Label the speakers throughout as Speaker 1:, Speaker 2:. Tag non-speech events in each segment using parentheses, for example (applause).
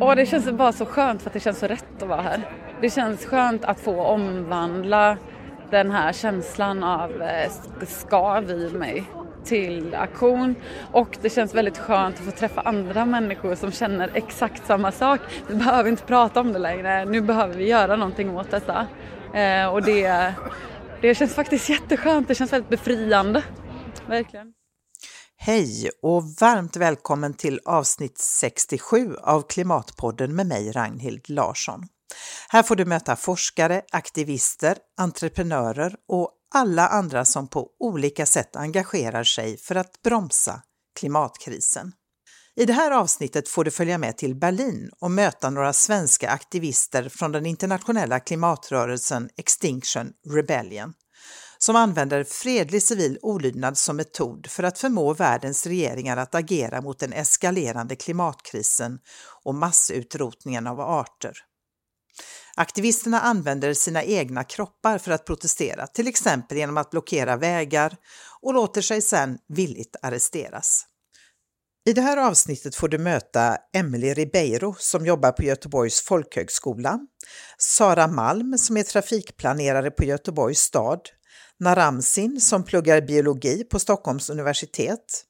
Speaker 1: Och det känns bara så skönt för att det känns så rätt att vara här. Det känns skönt att få omvandla den här känslan av eh, skav i mig till aktion och det känns väldigt skönt att få träffa andra människor som känner exakt samma sak. Vi behöver inte prata om det längre, nu behöver vi göra någonting åt detta. Eh, och det, det känns faktiskt jätteskönt, det känns väldigt befriande. Verkligen.
Speaker 2: Hej och varmt välkommen till avsnitt 67 av Klimatpodden med mig Ragnhild Larsson. Här får du möta forskare, aktivister, entreprenörer och alla andra som på olika sätt engagerar sig för att bromsa klimatkrisen. I det här avsnittet får du följa med till Berlin och möta några svenska aktivister från den internationella klimatrörelsen Extinction Rebellion som använder fredlig civil olydnad som metod för att förmå världens regeringar att agera mot den eskalerande klimatkrisen och massutrotningen av arter. Aktivisterna använder sina egna kroppar för att protestera, till exempel genom att blockera vägar och låter sig sedan villigt arresteras. I det här avsnittet får du möta Emelie Ribeiro som jobbar på Göteborgs folkhögskola, Sara Malm som är trafikplanerare på Göteborgs stad, Naramsin som pluggar biologi på Stockholms universitet,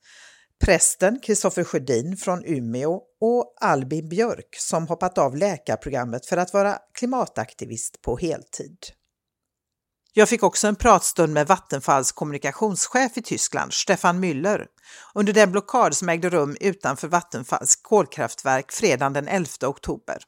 Speaker 2: prästen Kristoffer Sjödin från Umeå och Albin Björk som hoppat av läkarprogrammet för att vara klimataktivist på heltid. Jag fick också en pratstund med Vattenfalls kommunikationschef i Tyskland, Stefan Müller, under den blockad som ägde rum utanför Vattenfalls kolkraftverk fredagen den 11 oktober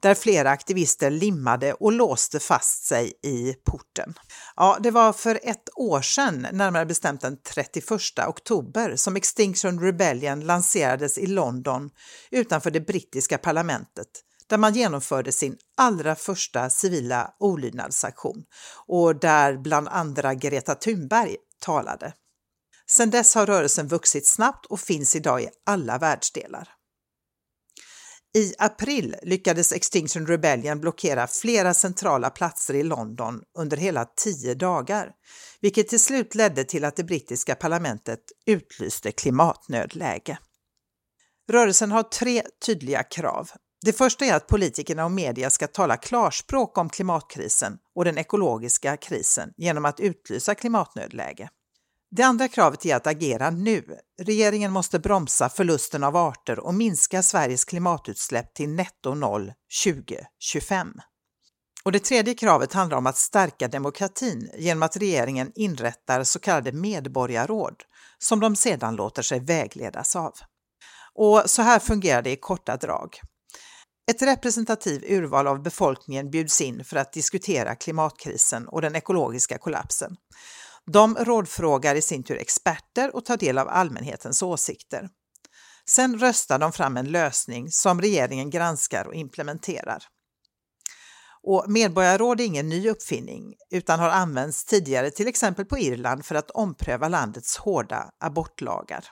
Speaker 2: där flera aktivister limmade och låste fast sig i porten. Ja, det var för ett år sedan, närmare bestämt den 31 oktober, som Extinction Rebellion lanserades i London utanför det brittiska parlamentet där man genomförde sin allra första civila olydnadsaktion och där bland andra Greta Thunberg talade. Sedan dess har rörelsen vuxit snabbt och finns idag i alla världsdelar. I april lyckades Extinction Rebellion blockera flera centrala platser i London under hela tio dagar, vilket till slut ledde till att det brittiska parlamentet utlyste klimatnödläge. Rörelsen har tre tydliga krav. Det första är att politikerna och media ska tala klarspråk om klimatkrisen och den ekologiska krisen genom att utlysa klimatnödläge. Det andra kravet är att agera nu. Regeringen måste bromsa förlusten av arter och minska Sveriges klimatutsläpp till netto noll 2025. Och det tredje kravet handlar om att stärka demokratin genom att regeringen inrättar så kallade medborgarråd som de sedan låter sig vägledas av. Och så här fungerar det i korta drag. Ett representativt urval av befolkningen bjuds in för att diskutera klimatkrisen och den ekologiska kollapsen. De rådfrågar i sin tur experter och tar del av allmänhetens åsikter. Sen röstar de fram en lösning som regeringen granskar och implementerar. Och medborgarråd är ingen ny uppfinning utan har använts tidigare till exempel på Irland för att ompröva landets hårda abortlagar.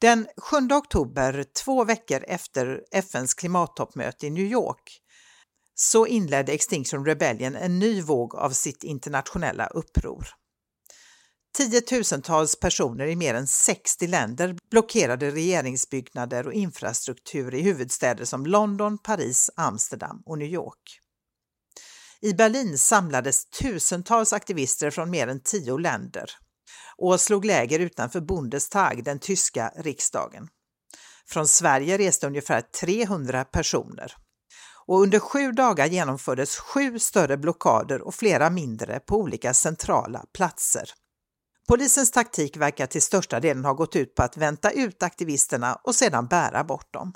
Speaker 2: Den 7 oktober, två veckor efter FNs klimattoppmöte i New York, så inledde Extinction Rebellion en ny våg av sitt internationella uppror. Tiotusentals personer i mer än 60 länder blockerade regeringsbyggnader och infrastruktur i huvudstäder som London, Paris, Amsterdam och New York. I Berlin samlades tusentals aktivister från mer än tio länder och slog läger utanför Bundestag, den tyska riksdagen. Från Sverige reste ungefär 300 personer. Och under sju dagar genomfördes sju större blockader och flera mindre på olika centrala platser. Polisens taktik verkar till största delen ha gått ut på att vänta ut aktivisterna och sedan bära bort dem.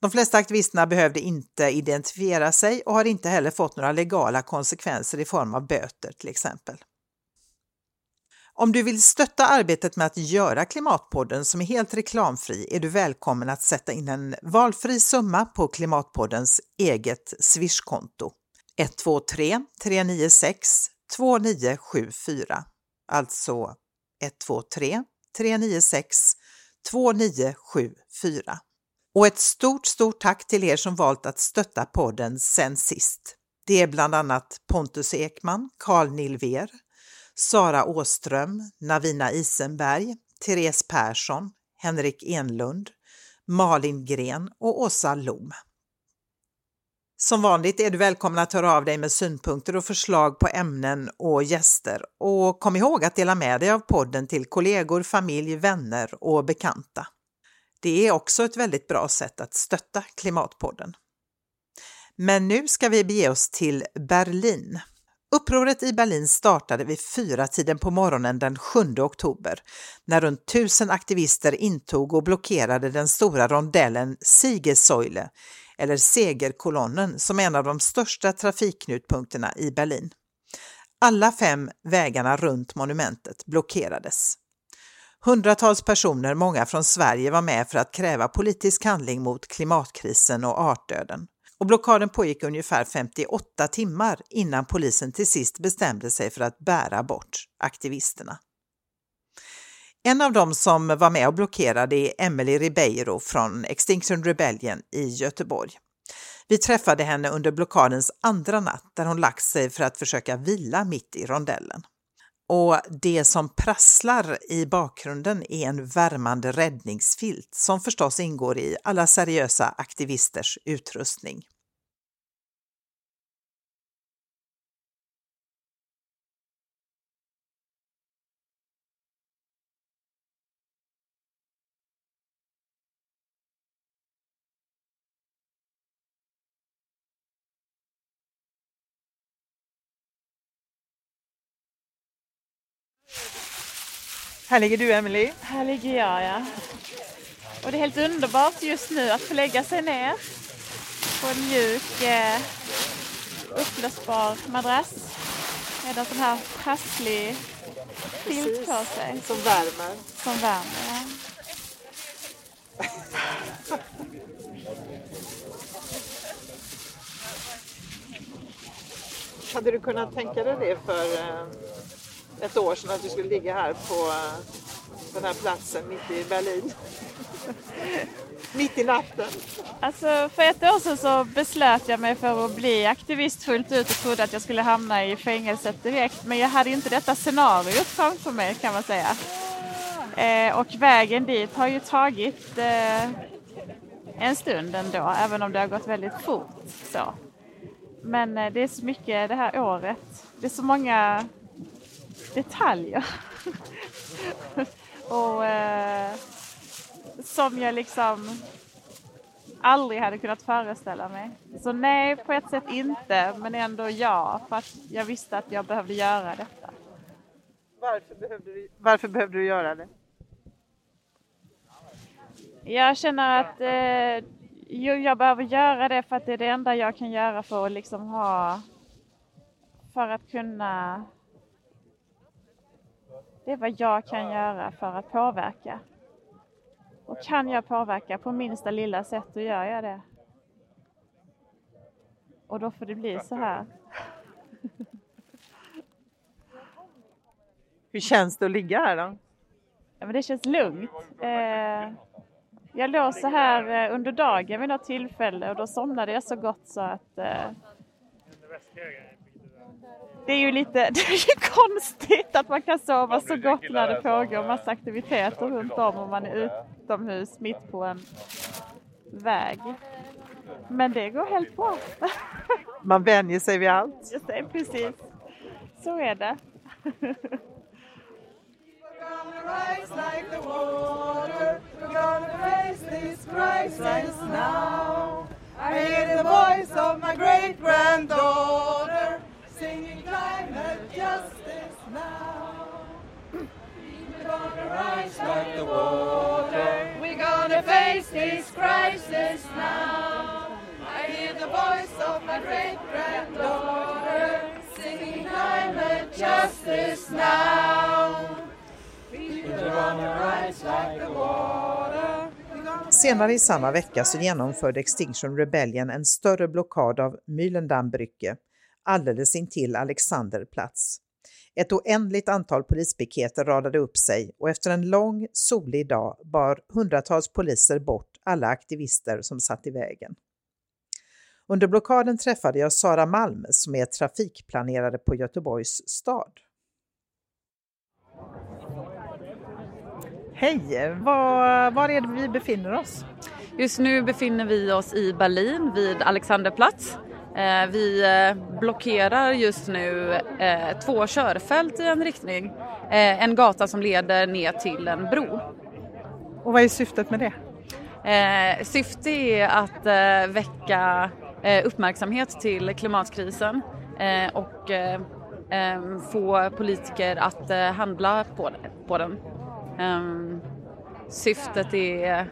Speaker 2: De flesta aktivisterna behövde inte identifiera sig och har inte heller fått några legala konsekvenser i form av böter till exempel. Om du vill stötta arbetet med att göra Klimatpodden som är helt reklamfri är du välkommen att sätta in en valfri summa på Klimatpoddens eget Swishkonto. 123 396 2974 alltså 123 396 2974. Och ett stort, stort tack till er som valt att stötta podden sen sist. Det är bland annat Pontus Ekman, Carl Nilver, Sara Åström, Navina Isenberg, Therese Persson, Henrik Enlund, Malin Gren och Åsa Lom. Som vanligt är du välkommen att höra av dig med synpunkter och förslag på ämnen och gäster och kom ihåg att dela med dig av podden till kollegor, familj, vänner och bekanta. Det är också ett väldigt bra sätt att stötta Klimatpodden. Men nu ska vi bege oss till Berlin. Upproret i Berlin startade vid fyra tiden på morgonen den 7 oktober när runt tusen aktivister intog och blockerade den stora rondellen Siegessäule, eller Segerkolonnen, som är en av de största trafikknutpunkterna i Berlin. Alla fem vägarna runt monumentet blockerades. Hundratals personer, många från Sverige, var med för att kräva politisk handling mot klimatkrisen och artdöden. Och blockaden pågick ungefär 58 timmar innan polisen till sist bestämde sig för att bära bort aktivisterna. En av dem som var med och blockerade är Emily Ribeiro från Extinction Rebellion i Göteborg. Vi träffade henne under blockadens andra natt där hon lagt sig för att försöka vila mitt i rondellen. Och det som prasslar i bakgrunden är en värmande räddningsfilt som förstås ingår i alla seriösa aktivisters utrustning. Här ligger du Emily.
Speaker 3: Här ligger jag ja. Och det är helt underbart just nu att få lägga sig ner på en mjuk eh, upplösbar madrass med en sån här prasslig filt på sig.
Speaker 2: Som värmer.
Speaker 3: Som värmer, ja.
Speaker 2: Hade du kunnat tänka dig det för eh, ett år sedan att du skulle ligga här på eh, den här platsen mitt i Berlin. (laughs) mitt i natten.
Speaker 3: Alltså för ett år sedan så beslöt jag mig för att bli aktivist fullt ut och trodde att jag skulle hamna i fängelset direkt. Men jag hade inte detta scenariot framför mig kan man säga. Eh, och vägen dit har ju tagit eh, en stund ändå, även om det har gått väldigt fort. Så. Men eh, det är så mycket det här året. Det är så många detaljer. (laughs) och eh, som jag liksom aldrig hade kunnat föreställa mig. Så nej, på ett sätt inte, men ändå ja, för att jag visste att jag behövde göra detta.
Speaker 2: Varför behövde du, varför behövde du göra det?
Speaker 3: Jag känner att eh, jo, jag behöver göra det för att det är det enda jag kan göra för att liksom ha för att kunna det är vad jag kan göra för att påverka. Och kan jag påverka på minsta lilla sätt, då gör jag det. Och då får det bli så här.
Speaker 2: Hur känns det att ligga här då?
Speaker 3: Ja, men det känns lugnt. Eh, jag låg så här eh, under dagen vid något tillfälle och då somnade jag så gott så att eh, det är ju lite (laughs) det är ju konstigt att man kan sova så gott när det pågår massa aktiviteter runt om och man är utomhus mitt på en väg. Men det går helt bra. (laughs)
Speaker 2: Man vänjer sig vid allt.
Speaker 3: Just det, precis. Så är det. Singing climate justice now. We're gonna rise like the water. We're gonna face this crisis now. I hear the voice of my great granddaughter singing climate justice now. We're gonna rise like the water. Senare i samma vecka så genomförde Extinction Rebellion en större blockad av Mühlendammbrücke alldeles intill Alexanderplats. Ett oändligt antal polispiketer radade upp sig och efter en lång solig dag bar hundratals poliser bort alla aktivister som satt i vägen. Under blockaden träffade jag Sara Malm som är trafikplanerare på Göteborgs stad.
Speaker 2: Hej! Var, var är det vi befinner oss?
Speaker 1: Just nu befinner vi oss i Berlin vid Alexanderplatz. Eh, vi eh, blockerar just nu eh, två körfält i en riktning. En gata som leder ner till en bro.
Speaker 2: Och vad är syftet med det?
Speaker 1: Syftet är att väcka uppmärksamhet till klimatkrisen och få politiker att handla på den. Ehm, syftet är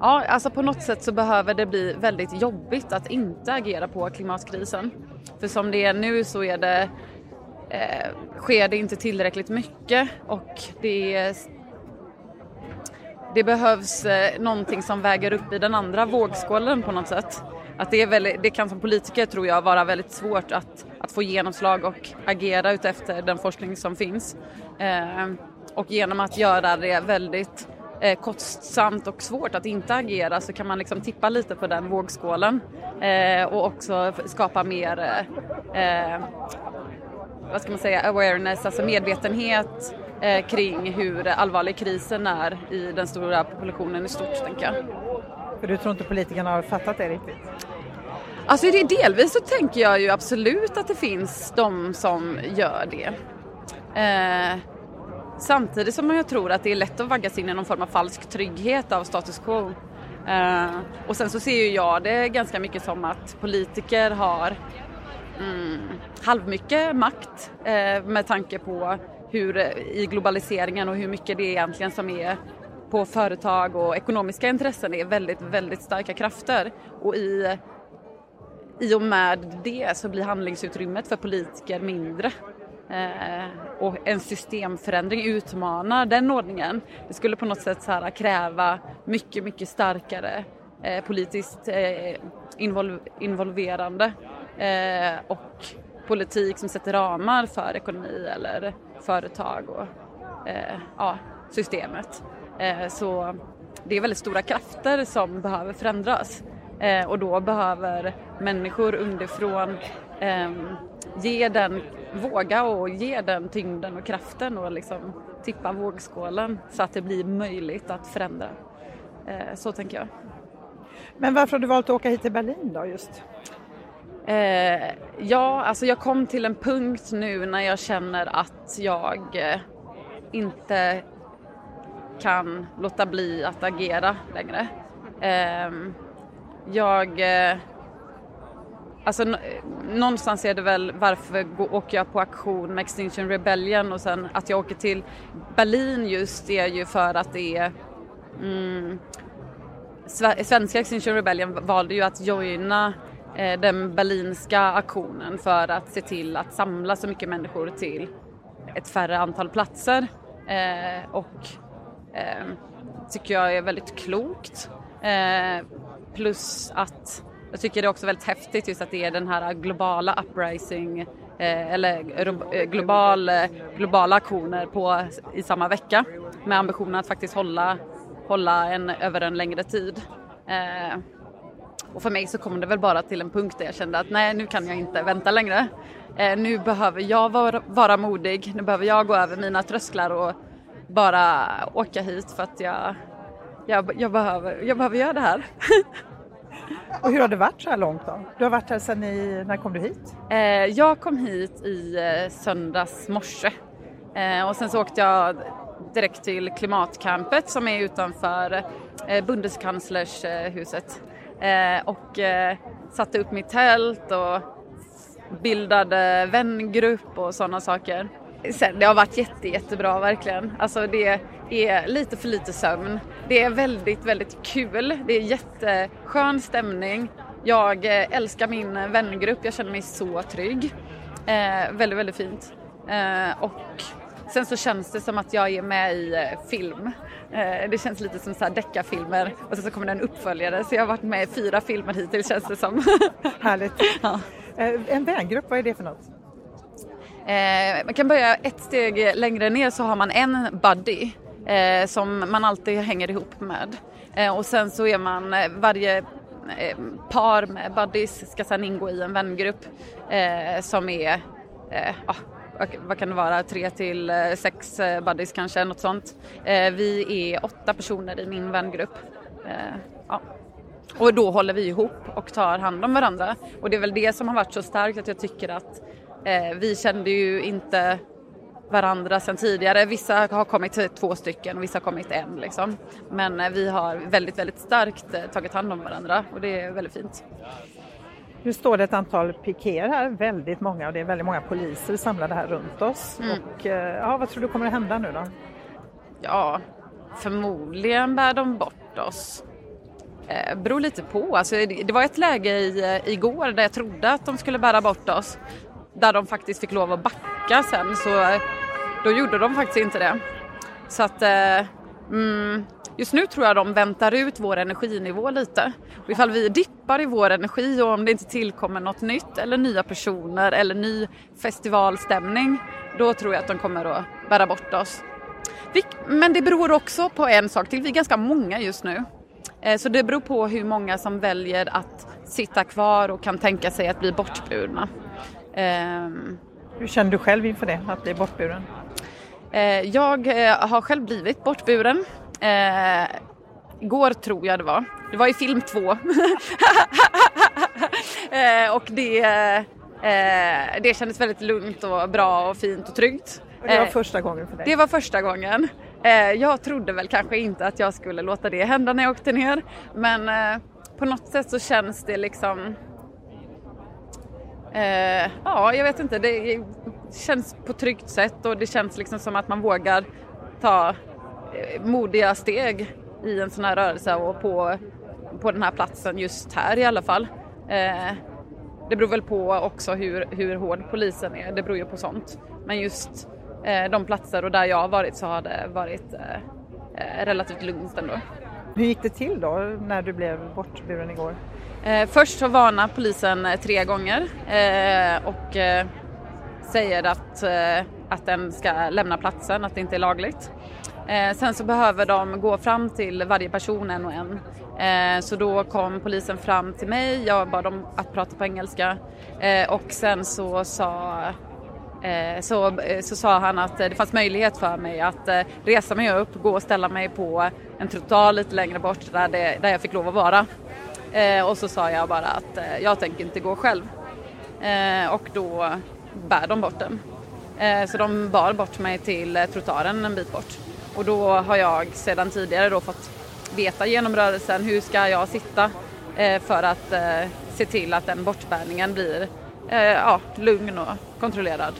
Speaker 1: Ja, alltså på något sätt så behöver det bli väldigt jobbigt att inte agera på klimatkrisen. För som det är nu så är det, eh, sker det inte tillräckligt mycket och det, det behövs eh, någonting som väger upp i den andra vågskålen på något sätt. Att det, är väldigt, det kan som politiker tror jag vara väldigt svårt att, att få genomslag och agera utefter den forskning som finns. Eh, och genom att göra det väldigt eh, kostsamt och svårt att inte agera så kan man liksom tippa lite på den vågskålen eh, och också skapa mer eh, vad ska man säga, awareness, alltså medvetenhet eh, kring hur allvarlig krisen är i den stora populationen i stort, tänker jag.
Speaker 2: För du tror inte politikerna har fattat det riktigt?
Speaker 1: Alltså det delvis så tänker jag ju absolut att det finns de som gör det. Eh, Samtidigt som jag tror att det är lätt att vaggas in i någon form av falsk trygghet av status quo. Uh, och sen så ser ju jag det ganska mycket som att politiker har mm, halvmycket makt uh, med tanke på hur i globaliseringen och hur mycket det är egentligen som är på företag och ekonomiska intressen är väldigt, väldigt starka krafter. Och i, i och med det så blir handlingsutrymmet för politiker mindre. Eh, och en systemförändring utmanar den ordningen. Det skulle på något sätt så här kräva mycket, mycket starkare eh, politiskt eh, involverande eh, och politik som sätter ramar för ekonomi eller företag och eh, ja, systemet. Eh, så det är väldigt stora krafter som behöver förändras eh, och då behöver människor underifrån ehm, ge den, våga och ge den tyngden och kraften och liksom tippa vågskålen så att det blir möjligt att förändra. Eh, så tänker jag.
Speaker 2: Men varför har du valt att åka hit till Berlin då just?
Speaker 1: Eh, ja, alltså jag kom till en punkt nu när jag känner att jag eh, inte kan låta bli att agera längre. Eh, jag Alltså någonstans är det väl varför åker jag på aktion med Extinction Rebellion och sen att jag åker till Berlin just är ju för att det är mm, Svenska Extinction Rebellion valde ju att joina eh, den berlinska aktionen för att se till att samla så mycket människor till ett färre antal platser eh, och eh, tycker jag är väldigt klokt. Eh, plus att jag tycker det är också väldigt häftigt just att det är den här globala uprising eh, eller eh, eh, global, eh, globala aktioner på, i samma vecka med ambitionen att faktiskt hålla, hålla en över en längre tid. Eh, och för mig så kom det väl bara till en punkt där jag kände att nej nu kan jag inte vänta längre. Eh, nu behöver jag vara, vara modig, nu behöver jag gå över mina trösklar och bara åka hit för att jag, jag, jag, behöver, jag behöver göra det här. (laughs)
Speaker 2: Och hur har det varit så här långt då? Du har varit här sedan i, när kom du hit?
Speaker 1: Eh, jag kom hit i eh, söndags morse eh, och sen så åkte jag direkt till klimatcampet som är utanför eh, Bundeskanslershuset eh, och eh, satte upp mitt tält och bildade vängrupp och sådana saker. Sen, det har varit jätte, jättebra verkligen. Alltså det är lite för lite sömn. Det är väldigt, väldigt kul. Det är jätteskön stämning. Jag eh, älskar min vängrupp. Jag känner mig så trygg. Eh, väldigt, väldigt fint. Eh, och sen så känns det som att jag är med i eh, film. Eh, det känns lite som så här deckarfilmer och sen så kommer det en uppföljare så jag har varit med i fyra filmer hittills känns det som. (laughs)
Speaker 2: Härligt. Ja. Eh, en vängrupp, vad är det för något?
Speaker 1: Eh, man kan börja ett steg längre ner så har man en buddy eh, som man alltid hänger ihop med. Eh, och sen så är man eh, varje eh, par med buddies ska sedan ingå i en vängrupp eh, som är ah, vad kan det vara, tre till eh, sex buddies kanske, något sånt. vi är åtta personer i min vängrupp. Ja. Och då håller vi ihop och tar hand om varandra. Och det är väl det som har varit så starkt att jag tycker att vi kände ju inte varandra sedan tidigare. Vissa har kommit två stycken och vissa har kommit en liksom. Men eh, vi har väldigt, väldigt starkt eh, tagit hand om varandra och det är väldigt fint.
Speaker 2: Nu står det ett antal pikéer här, väldigt många och det är väldigt många poliser samlade här runt oss. Mm. Och, eh, ja, vad tror du kommer att hända nu då?
Speaker 1: Ja, förmodligen bär de bort oss. Eh, beror lite på. Alltså, det var ett läge i, igår där jag trodde att de skulle bära bort oss. Där de faktiskt fick lov att backa sen så eh, då gjorde de faktiskt inte det. Så att eh, mm, just nu tror jag de väntar ut vår energinivå lite. Och ifall vi dippar i vår energi och om det inte tillkommer något nytt eller nya personer eller ny festivalstämning då tror jag att de kommer att bära bort oss. Men det beror också på en sak till, vi är ganska många just nu. Eh, så det beror på hur många som väljer att sitta kvar och kan tänka sig att bli bortburna.
Speaker 2: Ehm. Hur känner du själv inför det, att bli bortburen?
Speaker 1: Eh, jag eh, har själv blivit bortburen. Igår tror jag det var. Det var i film två. (laughs) och det, det kändes väldigt lugnt och bra och fint och tryggt.
Speaker 2: Och det var första gången för dig?
Speaker 1: Det var första gången. Eh, jag trodde väl kanske inte att jag skulle låta det hända när jag åkte ner. Men eh, på något sätt så känns det liksom... Eh, ja, jag vet inte. Det känns på tryggt sätt och det känns liksom som att man vågar ta eh, modiga steg i en sån här rörelse och på, på den här platsen just här i alla fall. Eh, det beror väl på också hur, hur hård polisen är, det beror ju på sånt. Men just Eh, de platser och där jag har varit så har det varit eh, eh relativt lugnt ändå.
Speaker 2: Hur gick det till då när du blev bortburen igår?
Speaker 1: Eh, först så varnar polisen eh, tre gånger eh, och säger att, att den ska lämna platsen, att det inte är lagligt. sen så behöver de gå fram till varje person en och en. så då kom polisen fram till mig, jag bad dem att prata på engelska och sen så sa Eh, så, eh, så sa han att eh, det fanns möjlighet för mig att resa mig upp, gå och ställa mig på en trottoar lite längre bort där, det, där jag fick lov att vara. Och så sa jag bara att jag tänker inte gå själv. Och då bär de bort den. Så de bar bort mig till trottoaren en bit bort. Och då har jag sedan tidigare då fått veta genom rörelsen hur ska jag sitta för att se till att den bortbärningen blir ja, lugn och kontrollerad.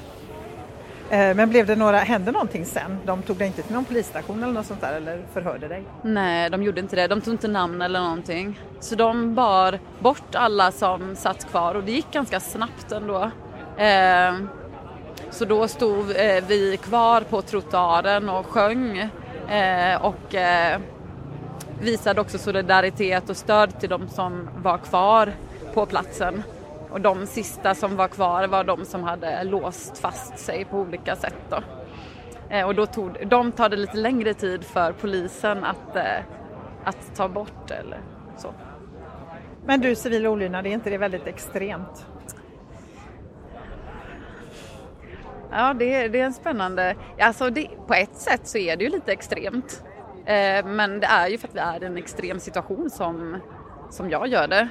Speaker 2: Eh, men blev det några, hände någonting sen? De tog dig inte till någon polisstation eller något sånt där eller förhörde dig?
Speaker 1: Nej, de gjorde inte det. De tog inte namn eller någonting. Så de bar bort alla som satt kvar och det gick ganska snabbt ändå. Eh, så då stod eh, vi kvar på trottoaren och sjöng och visade också solidaritet och stöd till de som var kvar på platsen. Och de sista som var kvar var de som hade låst fast sig på olika sätt. Då. Eh, och då tog, de tar det lite längre tid för polisen att, eh, att ta bort eller så.
Speaker 2: Men du, civil olydnad, är inte det väldigt extremt?
Speaker 1: Ja, det, det är en spännande... Alltså det, på ett sätt så är det ju lite extremt. Eh, men det är ju för att vi är i en extrem situation som, som jag gör det.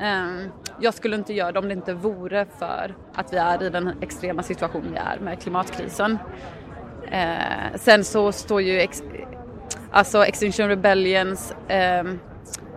Speaker 1: Ehm, jag skulle inte göra det om det inte vore för att vi är i den extrema situation vi är med klimatkrisen. Ehm, sen så står ju ex, alltså Extinction Rebellions ehm,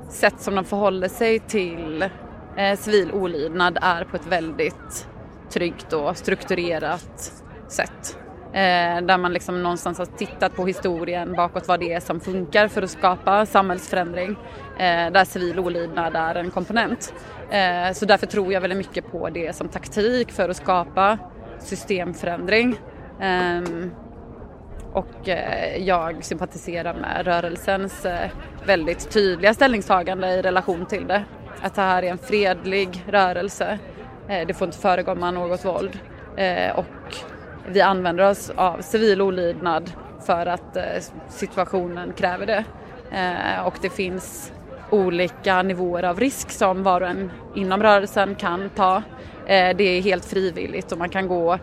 Speaker 1: sätt som de förhåller sig till eh, civil olydnad är på ett väldigt tryggt och strukturerat sätt. Eh, där man liksom någonstans har tittat på historien bakåt vad det är som funkar för att skapa samhällsförändring. Eh, där civil olydnad är en komponent. Eh, så därför tror jag väldigt mycket på det som taktik för att skapa systemförändring. Ehm, och jag sympatiserar med rörelsens väldigt tydliga ställningstagande i relation till det. Att det här är en fredlig rörelse. Det får inte förekomma något våld. Och vi använder oss av civil olydnad för att eh, situationen kräver det. Eh, och det finns olika nivåer av risk som var och en inom rörelsen kan ta. Eh, det är helt frivilligt och man kan gå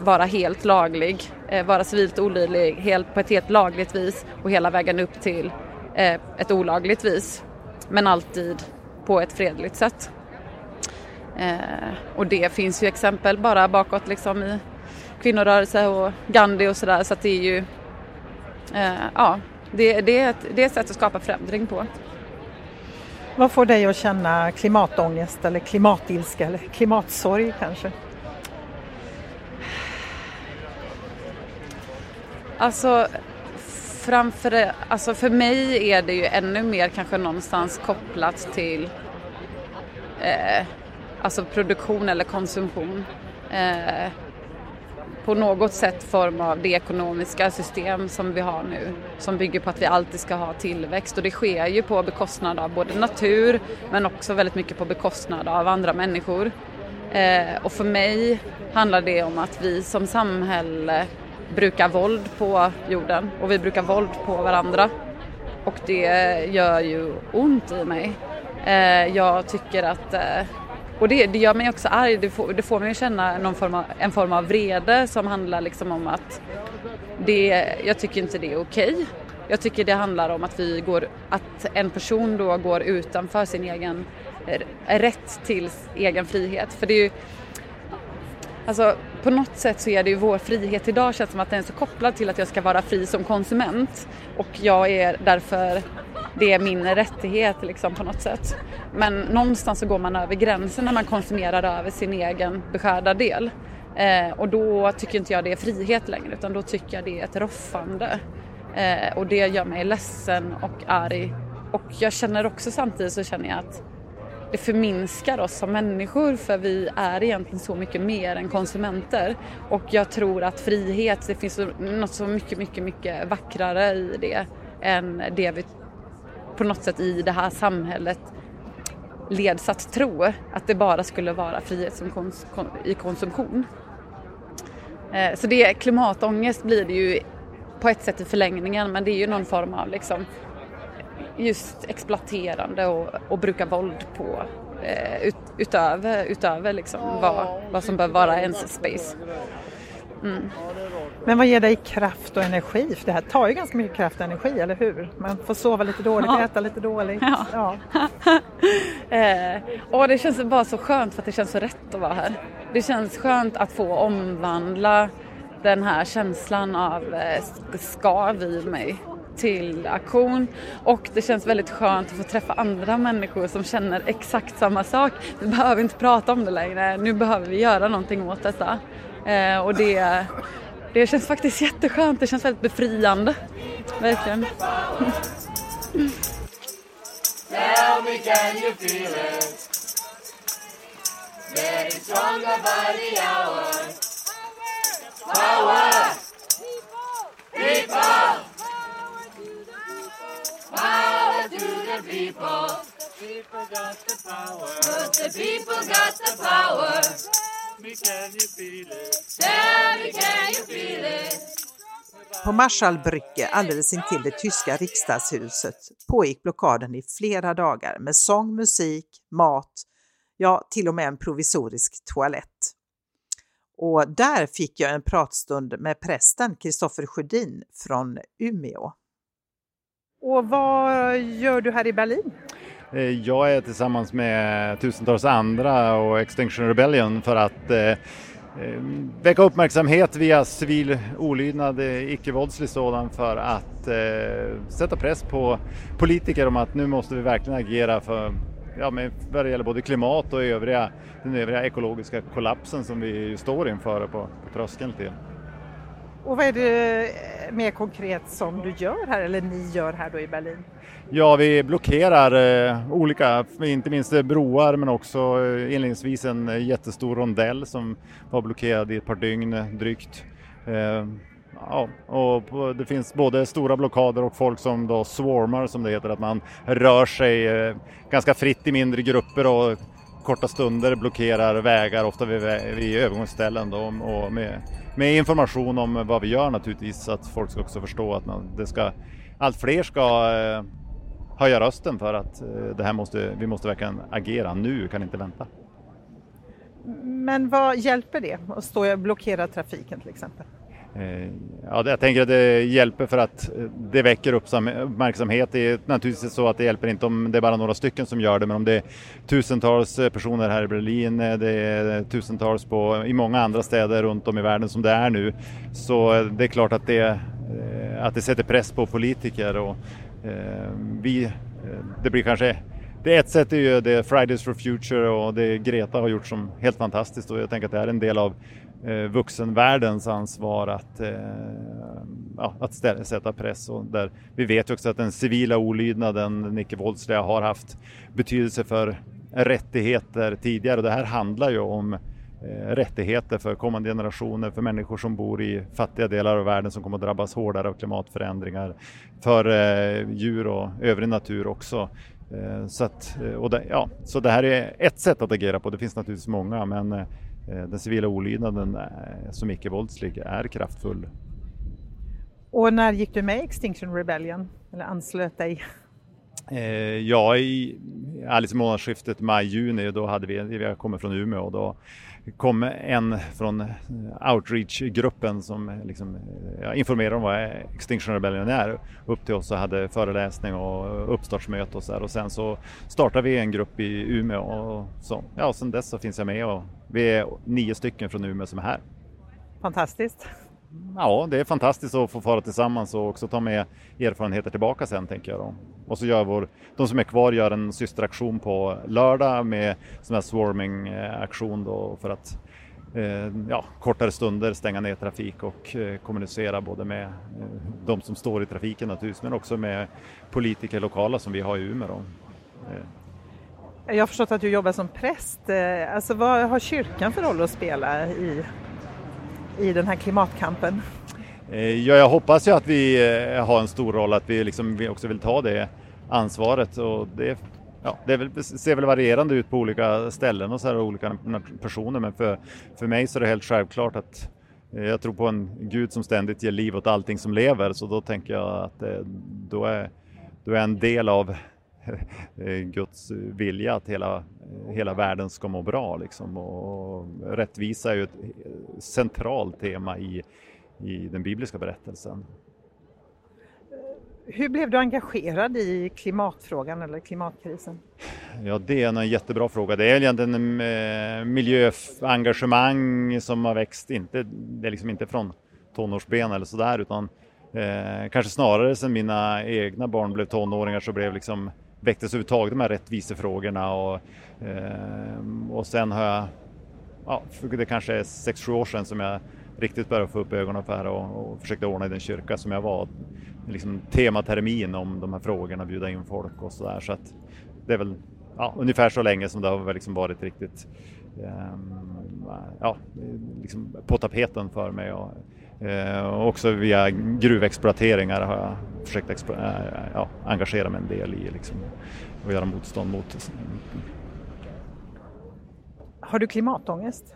Speaker 1: vara helt laglig, vara civilt olydlig helt, på ett helt lagligt vis och hela vägen upp till ett olagligt vis. men alltid på ett fredligt sätt. Och det finns ju exempel bara bakåt liksom i kvinnorörelse och Gandhi och sådär så att det är ju eh, ja, det, det, är ett, det är ett sätt att skapa förändring på.
Speaker 2: Vad får dig att känna klimatångest eller klimatilska eller klimatsorg kanske?
Speaker 1: Alltså, framför, alltså för mig är det ju ännu mer kanske någonstans kopplat till eh, alltså produktion eller konsumtion. Eh, på något sätt form av det ekonomiska system som vi har nu som bygger på att vi alltid ska ha tillväxt och det sker ju på bekostnad av både natur men också väldigt mycket på bekostnad av andra människor. Eh, och för mig handlar det om att vi som samhälle brukar våld på jorden och vi brukar våld på varandra och det gör ju ont i mig. Eh, jag tycker att eh, och det, det gör mig också arg, det får, det får mig att känna någon form av, en form av vrede som handlar liksom om att det, jag tycker inte det är okej. Okay. Jag tycker det handlar om att vi går, att en person då går utanför sin egen rätt till egen frihet. För det är ju, alltså på något sätt så är det ju vår frihet idag känns som att den är så kopplad till att jag ska vara fri som konsument och jag är därför det är min rättighet liksom, på något sätt. Men någonstans så går man över gränsen när man konsumerar över sin egen beskärda del. Eh, och då tycker inte jag det är frihet längre utan då tycker jag det är ett roffande. Eh, och det gör mig ledsen och arg. Och jag känner också samtidigt så känner jag att det förminskar oss som människor för vi är egentligen så mycket mer än konsumenter. Och jag tror att frihet, det finns något så mycket, mycket, mycket vackrare i det än det vi på något sätt i det här samhället leds att tro att det bara skulle vara frihet som kons i konsumtion. Eh, så det, klimatångest blir det ju på ett sätt i förlängningen men det är ju någon form av liksom just exploaterande och, och bruka våld på eh, ut, utöver, utöver liksom vad, vad som bör vara ens space.
Speaker 2: Mm. Men vad ger dig kraft och energi? För det här tar ju ganska mycket kraft och energi, eller hur? Man får sova lite dåligt, ja. äta lite dåligt. Ja. ja. (laughs)
Speaker 1: eh, och det känns bara så skönt för att det känns så rätt att vara här. Det känns skönt att få omvandla den här känslan av eh, skav i mig till aktion och det känns väldigt skönt att få träffa andra människor som känner exakt samma sak. Vi behöver inte prata om det längre, nu behöver vi göra någonting åt detta. Eh, och det, det känns faktiskt jätteskönt, det känns väldigt befriande. Verkligen. Tell me can you feel it? Getting stronger by the hour. Power! People! Power to the people! People got the power. The people got the power. På Marschallbrücke, alldeles intill det tyska riksdagshuset, pågick blockaden i flera dagar med sång, musik, mat, ja till och med en provisorisk toalett. Och där fick jag en pratstund med prästen Kristoffer Sjödin från Umeå.
Speaker 2: Och vad gör du här i Berlin?
Speaker 4: Eh, jag är tillsammans med tusentals andra och Extinction Rebellion för att eh, eh väcka uppmärksamhet via civil olydnad, eh, icke-våldslig sådan, för att eh, sätta press på politiker om att nu måste vi verkligen agera för ja, med, vad det gäller både klimat och övriga, den övriga ekologiska kollapsen som vi står inför på, på tröskeln till.
Speaker 2: Och vad är det eh, mer konkret som du gör här, eller ni gör här då i Berlin?
Speaker 4: Ja, vi blockerar eh, olika, inte minst eh, broar men också eh, inledningsvis en eh, jättestor rondell som var blockerad i ett par dygn drygt. Eh, ja, och det finns både stora blockader och folk som då swarmar som det heter, att man rör sig eh, ganska fritt i mindre grupper och korta stunder blockerar vägar, ofta vid, vid övergångsställen då, och med, med, information om vad vi gör naturligtvis så att folk ska också förstå att man, det ska, allt fler ska eh, höja rösten för att eh, det här måste, vi måste verkligen agera nu, kan inte vänta.
Speaker 2: Men vad hjälper det att stå och blockera trafiken till exempel?
Speaker 4: Eh, ja, jag tänker att det hjälper för att eh, det väcker uppmärksamhet. Det är naturligtvis så att det hjälper inte om det är bara några stycken som gör det, men om det är tusentals eh, personer här i Berlin, det är tusentals på, i många andra städer runt om i världen som det är nu, så det är klart att det, att det sätter press på politiker och vi, det blir kanske det ett sätt är ju det Fridays for Future och det Greta har gjort som helt fantastiskt och jag tänker att det är en del av eh, vuxenvärldens ansvar att, eh, ja, att ställa, sätta press. Och där vi vet också att den civila olydnaden, den icke-våldsliga, har haft betydelse för rättigheter tidigare. Och det här handlar ju om eh, rättigheter för kommande generationer, för människor som bor i fattiga delar av världen som kommer att drabbas hårdare av klimatförändringar, för eh, djur och övrig natur också. Eh, så, att, eh, och det, ja, så det här är ett sätt att agera på, det finns naturligtvis många men eh, den civila olydnaden som icke-våldslig är kraftfull.
Speaker 2: Och när gick du med i Extinction Rebellion eller anslöt dig?
Speaker 4: Ja, i månadsskiftet maj-juni då hade vi, vi kommer från Umeå då kom en från eh, outreach-gruppen som eh, liksom, eh, ja, informerade om vad Extinction Rebellion är upp till oss och hade föreläsning och uppstartsmöte och så här. och sen så startade vi en grupp i Umeå och så, ja, och sen dess så finns jag med och vi är nio stycken från Umeå som är här.
Speaker 2: Fantastiskt
Speaker 4: ja, det är fantastiskt att få fara tillsammans och också ta med erfarenheter tillbaka sen tänker jag. Då. Och så gör vår, de som är kvar gör en systeraktion på lördag med sån här swarming-aktion då för att eh, ja, kortare stunder stänga ner trafik och eh, kommunicera både med eh, de som står i trafiken naturligtvis men också med politiker lokala som vi har i Umeå. Då. Eh.
Speaker 2: Jag har förstått att du jobbar som präst. Eh, alltså vad har kyrkan för roll att spela i i den här klimatkampen?
Speaker 4: Eh, ja, jag hoppas ju att vi eh, har en stor roll, att vi, liksom, också vill ta det ansvaret. Och det, ja, det väl, ser väl varierande ut på olika ställen och så här, olika personer, men för, för mig så är det helt självklart att eh, jag tror på en Gud som ständigt ger liv åt allting som lever, så då tänker jag att då är, då är en del av (laughs) Guds vilja att hela, hela världen ska må bra. Liksom. Och rättvisa är ju ett centralt tema i, i den bibliska berättelsen.
Speaker 2: Hur blev du engagerad i klimatfrågan eller klimatkrisen?
Speaker 4: Ja, det är en jättebra fråga. Det är egentligen en eh, miljöengagemang som har växt, inte, det är liksom inte från tonårsben eller sådär, utan eh, kanske snarare sedan mina egna barn blev tonåringar så blev liksom väcktes överhuvudtaget de här rättvisefrågorna och, eh, och sen har jag, ja, det kanske är 6-7 år sedan som jag riktigt började få upp ögonen för det och, och försökte ordna i den kyrka som jag var. Liksom tematermin om de här frågorna, bjuda in folk och sådär. Så att det är väl ja, ungefär så länge som det har liksom varit riktigt um, ja, liksom på tapeten för mig. Och, uh, också via gruvexploateringar har jag försökt uh, ja, engagera mig en del i liksom, och göra motstånd mot.
Speaker 2: Har du klimatångest?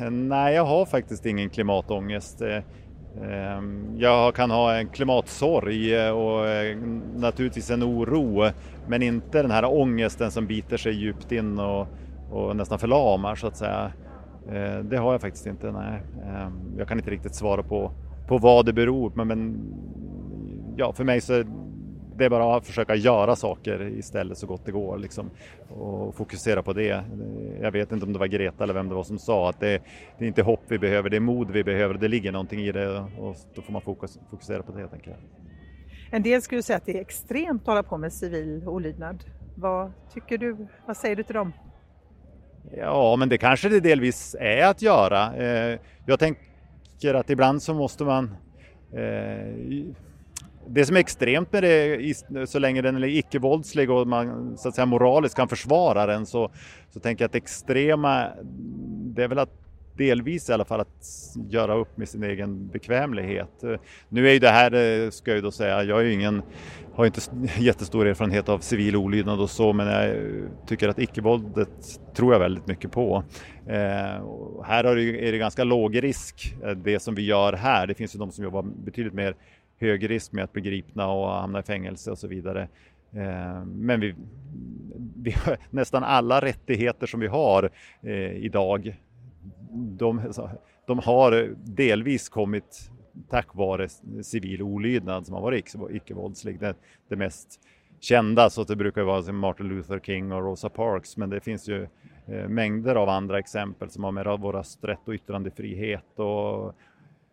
Speaker 4: Uh, nej, jag har faktiskt ingen klimatångest. Ehm, jag kan ha en klimatsorg och naturligtvis en oro men inte den här ångesten som biter sig djupt in och, och nästan förlamar så att säga. Eh, det har jag faktiskt inte, nej. Ehm, jag kan inte riktigt svara på, på vad det beror på men ja, för mig så är det bara att försöka göra saker istället så gott det går liksom, och fokusera på det. Jag vet inte om det var Greta eller vem det var som sa att det, det är inte hopp vi behöver, det är mod vi behöver, det ligger någonting i det och då får man fokus, fokusera på det tänker jag.
Speaker 2: En del skulle säga att det är extremt att hålla på med civil olydnad. Vad tycker du? Vad säger du till dem?
Speaker 4: Ja, men det kanske det delvis är att göra. Eh, jag tänker att ibland så måste man eh, det som är extremt med det, så länge den är icke-våldslig och man så att säga moraliskt kan försvara den så, så tänker jag att det extrema, det är väl att delvis i alla fall att göra upp med sin egen bekvämlighet. Nu är ju det här, eh, ska jag ju då säga, jag är ju ingen, har inte (laughs) jättestor erfarenhet av civil olydnad och så, men jag eh, tycker att icke-våldet tror jag väldigt mycket på. Eh, här är det ganska låg risk, eh, det som vi gör här. Det finns ju de som jobbar betydligt mer hög risk med att bli gripna och hamna i fängelse och så vidare. Men vi, (laughs) vi har nästan alla rättigheter som vi har idag de, de har delvis kommit tack vare civil olydnad som har varit icke-våldslig. Det, det mest kända så att det brukar vara Martin Luther King och Rosa Parks men det finns ju eh, mängder av andra exempel som har med vår rösträtt och yttrandefrihet och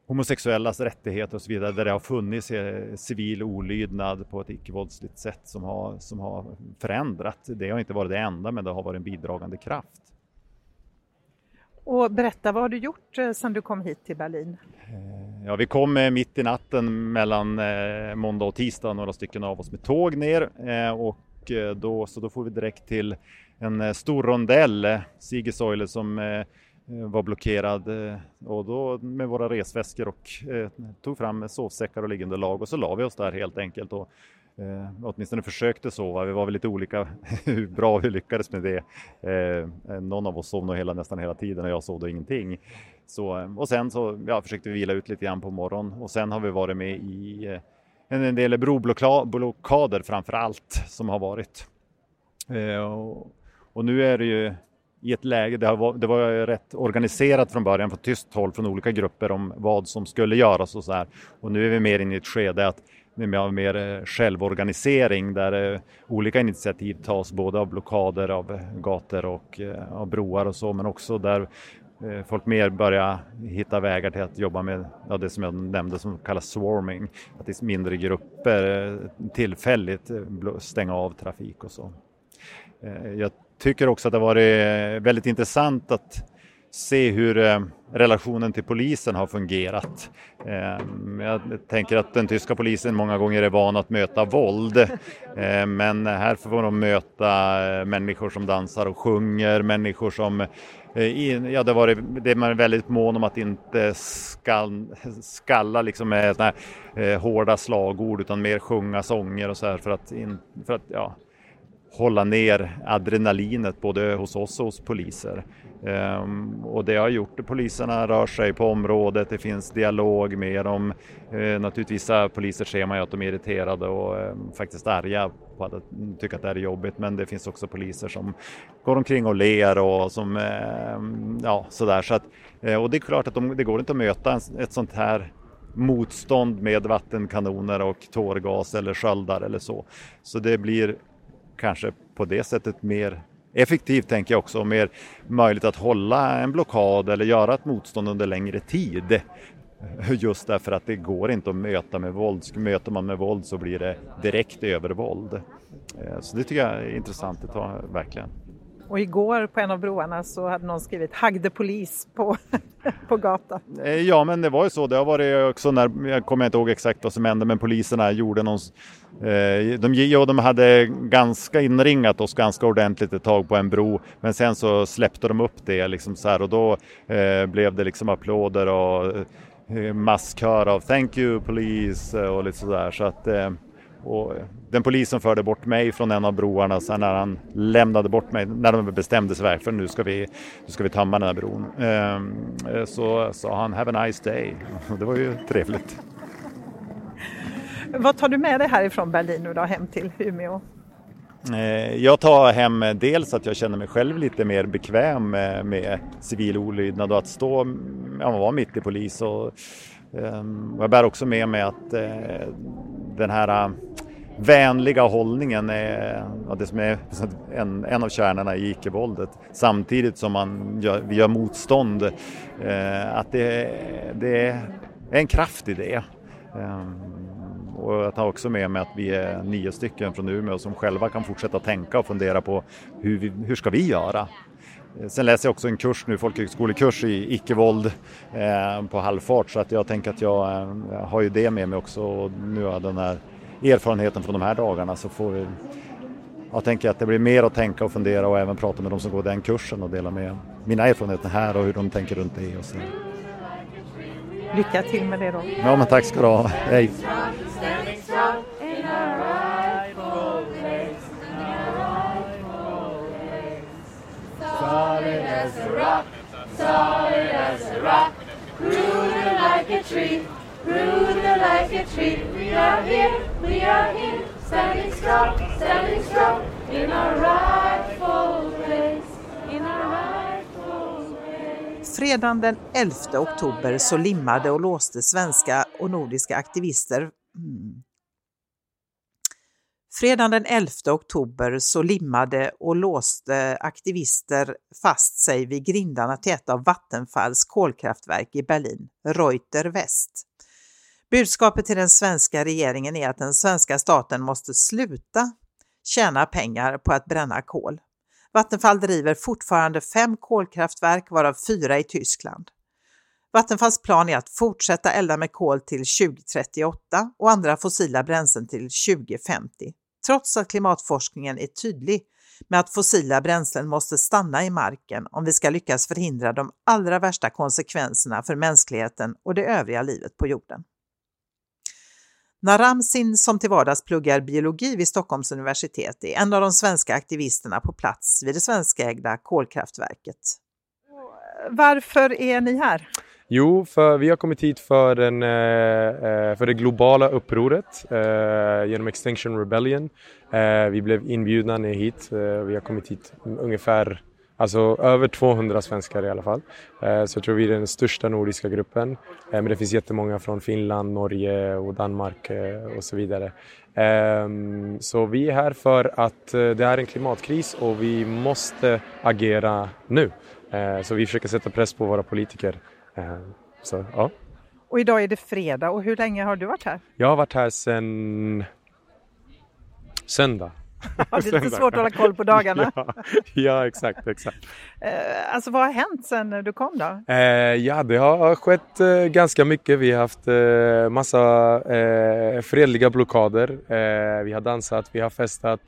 Speaker 4: homosexuellas rättigheter och så vidare där det har funnits eh, civil olydnad på ett icke-våldsligt sätt som har, som har förändrat. Det har inte varit det enda men det har varit en bidragande kraft.
Speaker 2: Och berätta, vad har du gjort eh, sedan du kom hit till Berlin?
Speaker 4: Eh, ja, vi kom eh, mitt i natten mellan måndag och tisdag, några stycken av oss med tåg ner och då, så då får vi direkt till en stor rondell, Siegesäule, som var blockerad och då med våra resväskor och tog fram sovsäckar och liggande lag och så la vi oss där helt enkelt och eh, åtminstone försökte sova. Vi var väl lite olika (laughs) hur bra vi lyckades med det. Eh, eh, någon av oss sov nog hela, nästan hela tiden och jag sov då ingenting. Så, eh, och sen så ja, försökte vi vila ut lite grann på morgonen och sen har vi varit med i eh, en del broblockader framför allt som har varit. Eh, och, och nu är det ju i ett läge, det var, det var rätt organiserat från början från tyst håll från olika grupper om vad som skulle göras och så här. Och nu är vi mer inne i ett skede att med mer eh, självorganisering där eh, olika initiativ tas både av blockader av eh, gator och av broar och så men också där folk mer börjar hitta vägar till att jobba med ja, det som jag nämnde som kallas swarming. Att i mindre grupper tillfälligt stänga av trafik och så. Jag tycker också att det har varit väldigt intressant att se hur eh, relationen till polisen har fungerat. Eh, jag tänker att den tyska polisen många gånger är van att möta våld, (laughs) eh, men här får de möta människor som dansar och sjunger, människor som Ja, det, var, det är man väldigt mån om att inte skall, skalla liksom med såna här, hårda slagord utan mer sjunga sånger och så här för att, in, för att ja, hålla ner adrenalinet både hos oss och hos poliser. Ehm, och det har gjort att poliserna rör sig på området, det finns dialog med dem. Eh, naturligtvis vissa poliser ser man ju att de är irriterade och ehm, faktiskt arga på att tycka att det här är jobbigt men det finns också poliser som går omkring och ler och som ehm, ja sådär. Så att, eh, och det är klart att de, det går inte att möta ett sånt här motstånd med vattenkanoner och tårgas eller sköldar eller så. Så det blir kanske på det sättet mer effektivt tänker jag också och mer möjligt att hålla en blockad eller göra ett motstånd under längre tid. (laughs) Just därför att det går inte att möta med våld. Möter man med våld så blir det direkt övervåld. Eh, så det tycker jag är intressant, det tar verkligen.
Speaker 2: Och igår på en av broarna så hade någon skrivit Hagde polis på, (laughs) på gatan.
Speaker 4: Eh, ja men det var ju så, det har varit också när, jag kommer inte ihåg exakt vad som hände men poliserna gjorde någon eh, de, ja, de hade ganska inringat oss ganska ordentligt ett tag på en bro men sen så släppte de upp det liksom så här, och då eh, blev det liksom applåder och eh, masskör av Thank you police eh, och lite sådär så att eh, och den polisen förde bort mig från en av broarna sen när han lämnade bort mig, när de bestämde sig för nu ska vi, nu ska vi tömma den här bron. Ehm, så sa han Have a nice day. Det var ju trevligt.
Speaker 2: Vad tar du med dig härifrån Berlin nu då hem till Umeå?
Speaker 4: Eh, jag tar hem dels att jag känner mig själv lite mer bekväm med, med civil olydnad och att stå, ja, vara mitt i polis och Ehm, jag bär också med mig att eh, den här eh, vänliga hållningen är ja, det som är (laughs) en, en av kärnorna i icke-våldet. Samtidigt som man gör, vi gör motstånd. Eh, att det, det, är en kraft i det. Eh, och jag tar också med mig att vi är nio stycken från Umeå som själva kan fortsätta tänka och fundera på hur, vi, hur ska vi göra? Sen läser jag också en kurs nu, folkhögskolekurs i icke-våld eh, på halvfart så att jag tänker att jag, jag eh, har ju det med mig också och nu har jag den här erfarenheten från de här dagarna så får vi jag tänker att det blir mer att tänka och fundera och även prata med de som går den kursen och dela med mina erfarenheter här och hur de tänker runt det. Och så.
Speaker 2: Lycka till med det då.
Speaker 4: Ja, men tack ska du ha. Hej! Solid as a rock, solid as a rock, rooted like a tree, rooted like a tree. We are here, we are here, standing strong, standing strong in our rightful place, in our rightful place.
Speaker 2: Fredagen den 11 oktober så limmade och låste svenska och nordiska aktivister mm. Fredagen den 11 oktober så limmade och låste aktivister fast sig vid grindarna till ett av Vattenfalls kolkraftverk i Berlin, Reuter West. Budskapet till den svenska regeringen är att den svenska staten måste sluta tjäna pengar på att bränna kol. Vattenfall driver fortfarande fem kolkraftverk varav fyra i Tyskland. Vattenfalls plan är att fortsätta elda med kol till 2038 och andra fossila bränslen till 2050, trots att klimatforskningen är tydlig med att fossila bränslen måste stanna i marken om vi ska lyckas förhindra de allra värsta konsekvenserna för mänskligheten och det övriga livet på jorden. Naramsin som till vardags pluggar biologi vid Stockholms universitet är en av de svenska aktivisterna på plats vid det svenskägda kolkraftverket.
Speaker 5: Varför är ni här?
Speaker 6: Jo, för vi har kommit hit för, den, eh, eh, för det globala upproret eh, genom Extinction Rebellion. Vi blev inbjudna ner hit. Vi har kommit hit ungefär Alltså över 200 svenskar i alla fall. Så jag tror vi är den största nordiska gruppen. Men det finns jättemånga från Finland, Norge och Danmark och så vidare. Ehm, så vi är här för att det är en klimatkris och vi måste agera nu. Så vi försöker sätta press på våra politiker. Så, ja.
Speaker 5: Och idag är det fredag och hur länge har du varit här?
Speaker 6: Jag har varit här sedan söndag (laughs)
Speaker 5: det är lite svårt att hålla koll på dagarna. (laughs)
Speaker 6: ja, ja, exakt, exakt.
Speaker 5: Eh, alltså vad har hänt sen du kom då?
Speaker 6: Eh, ja, det har skett eh, ganska mycket. Vi har haft eh, massa eh, fredliga blockader. Eh, vi har dansat, vi har festat,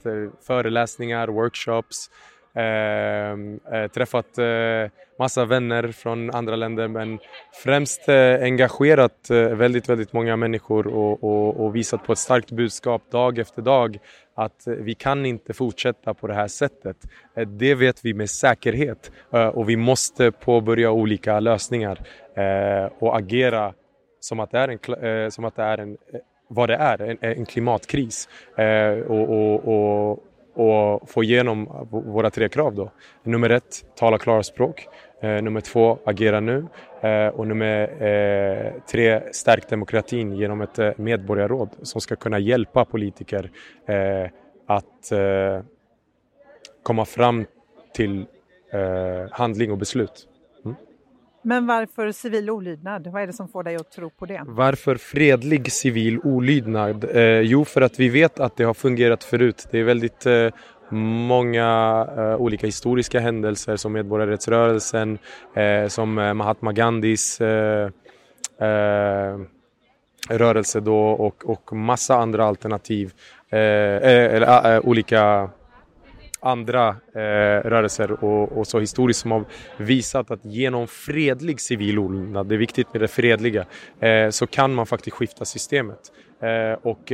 Speaker 6: föreläsningar, workshops. Ehm, eh, träffat eh, massa vänner från andra länder men främst eh, engagerat väldigt, väldigt många människor och, och, och visat på ett starkt budskap dag efter dag att vi kan inte fortsätta på det här sättet. Eh, det vet vi med säkerhet eh, och vi måste påbörja olika lösningar eh, och agera som att det är en, som att det är en vad det är, en, en klimatkris. och, och, och, och få igenom våra tre krav då. Nummer ett, tala klarspråk. Eh, nummer två, agera nu. Eh, och nummer eh, tre, stärk demokratin genom ett eh, medborgarråd som ska kunna hjälpa politiker eh, att eh, komma fram till eh, handling och beslut.
Speaker 5: Men varför civil olydnad? Vad är det som får dig att tro på det?
Speaker 6: Varför fredlig civil olydnad? Eh, jo, för att vi vet att det har fungerat förut. Det är väldigt eh, många eh, olika historiska händelser som medborgarrättsrörelsen, eh, som eh, Mahatma Gandhis eh, eh, rörelse då och, och massa andra alternativ, eh, eh eller eh, olika andra eh, rörelser och, och, så historiskt som har visat att genom fredlig civil olydnad, det är viktigt med det fredliga, eh, så kan man faktiskt skifta systemet. Eh, och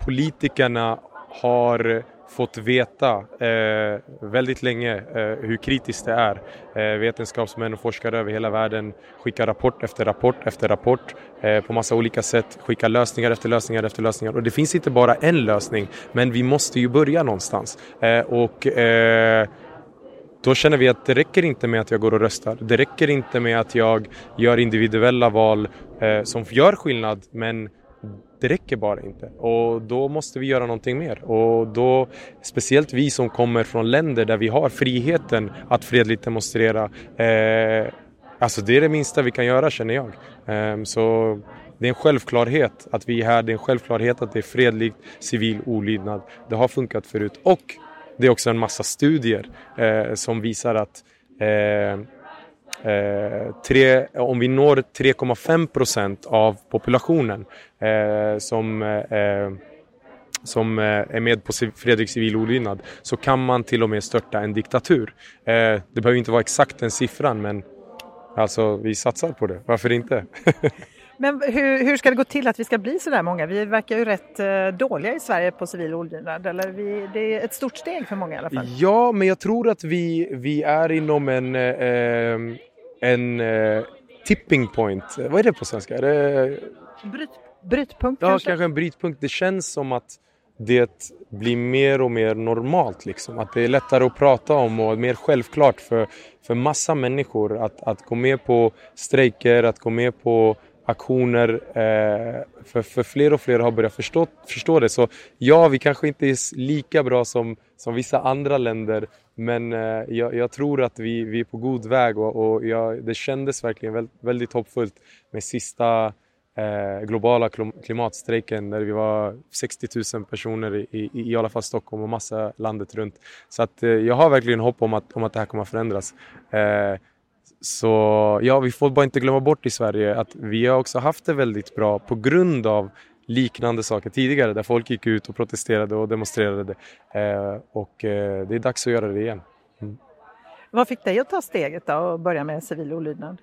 Speaker 6: politikerna har fått veta eh, väldigt länge eh, hur kritiskt det är. Eh, vetenskapsmän och forskare över hela världen skickar rapport efter rapport efter rapport eh, på massa olika sätt, skickar lösningar efter lösningar efter lösningar och det finns inte bara en lösning men vi måste ju börja någonstans. Eh, och eh, då känner vi att det räcker inte med att jag går och röstar. Det räcker inte med att jag gör individuella val eh, som gör skillnad men det räcker bara inte. Och då måste vi göra någonting mer. Och då speciellt vi som kommer från länder där vi har friheten att fredligt demonstrera eh, alltså det är det minsta vi kan göra känner jag. Eh, så det är en självklarhet att vi är här, det är en självklarhet att det är fredlig civil olydnad. Det har funkat förut. Och det är också en massa studier eh, som visar att eh, Eh, tre, om vi når 3,5 procent av populationen eh, som, eh, eh som eh, är med på Fredrik civil olydnad så kan man till och med störta en diktatur. Eh, det behöver inte vara exakt den siffran men alltså vi satsar på det, varför inte? (laughs)
Speaker 5: Men hur, hur, ska det gå till att vi ska bli så där många? Vi verkar ju rätt eh, dåliga i Sverige på civil olydnad. Eller vi, det är ett stort steg för många i alla fall.
Speaker 6: Ja, men jag tror att vi, vi är inom en, eh, en eh, tipping point. Vad är det på svenska? Är det...
Speaker 5: Bryt, brytpunkt
Speaker 6: ja,
Speaker 5: kanske?
Speaker 6: kanske en brytpunkt. Det känns som att det blir mer och mer normalt. Liksom. Att det är lättare att prata om och mer självklart för, för massa människor att, att gå med på strejker, att gå med på aktioner. Eh, för, för fler och fler har börjat förstå, förstå det. Så ja, vi kanske inte är lika bra som, som vissa andra länder men eh, jag, jag, tror att vi, vi är på god väg och, och jag, det kändes verkligen väldigt, väldigt hoppfullt med sista eh, globala klimatstrejken där vi var 60 000 personer i, i, i alla fall Stockholm och massa landet runt. Så att eh, jag har verkligen hopp om att, om att det här kommer att förändras. Eh, Eh, så ja, vi får bara inte glömma bort i Sverige att vi har också haft det väldigt bra på grund av liknande saker tidigare där folk gick ut och protesterade och demonstrerade. Eh, och eh, det är dags att göra det igen. Mm.
Speaker 5: Vad fick dig att ta steget då och börja med civil olydnad?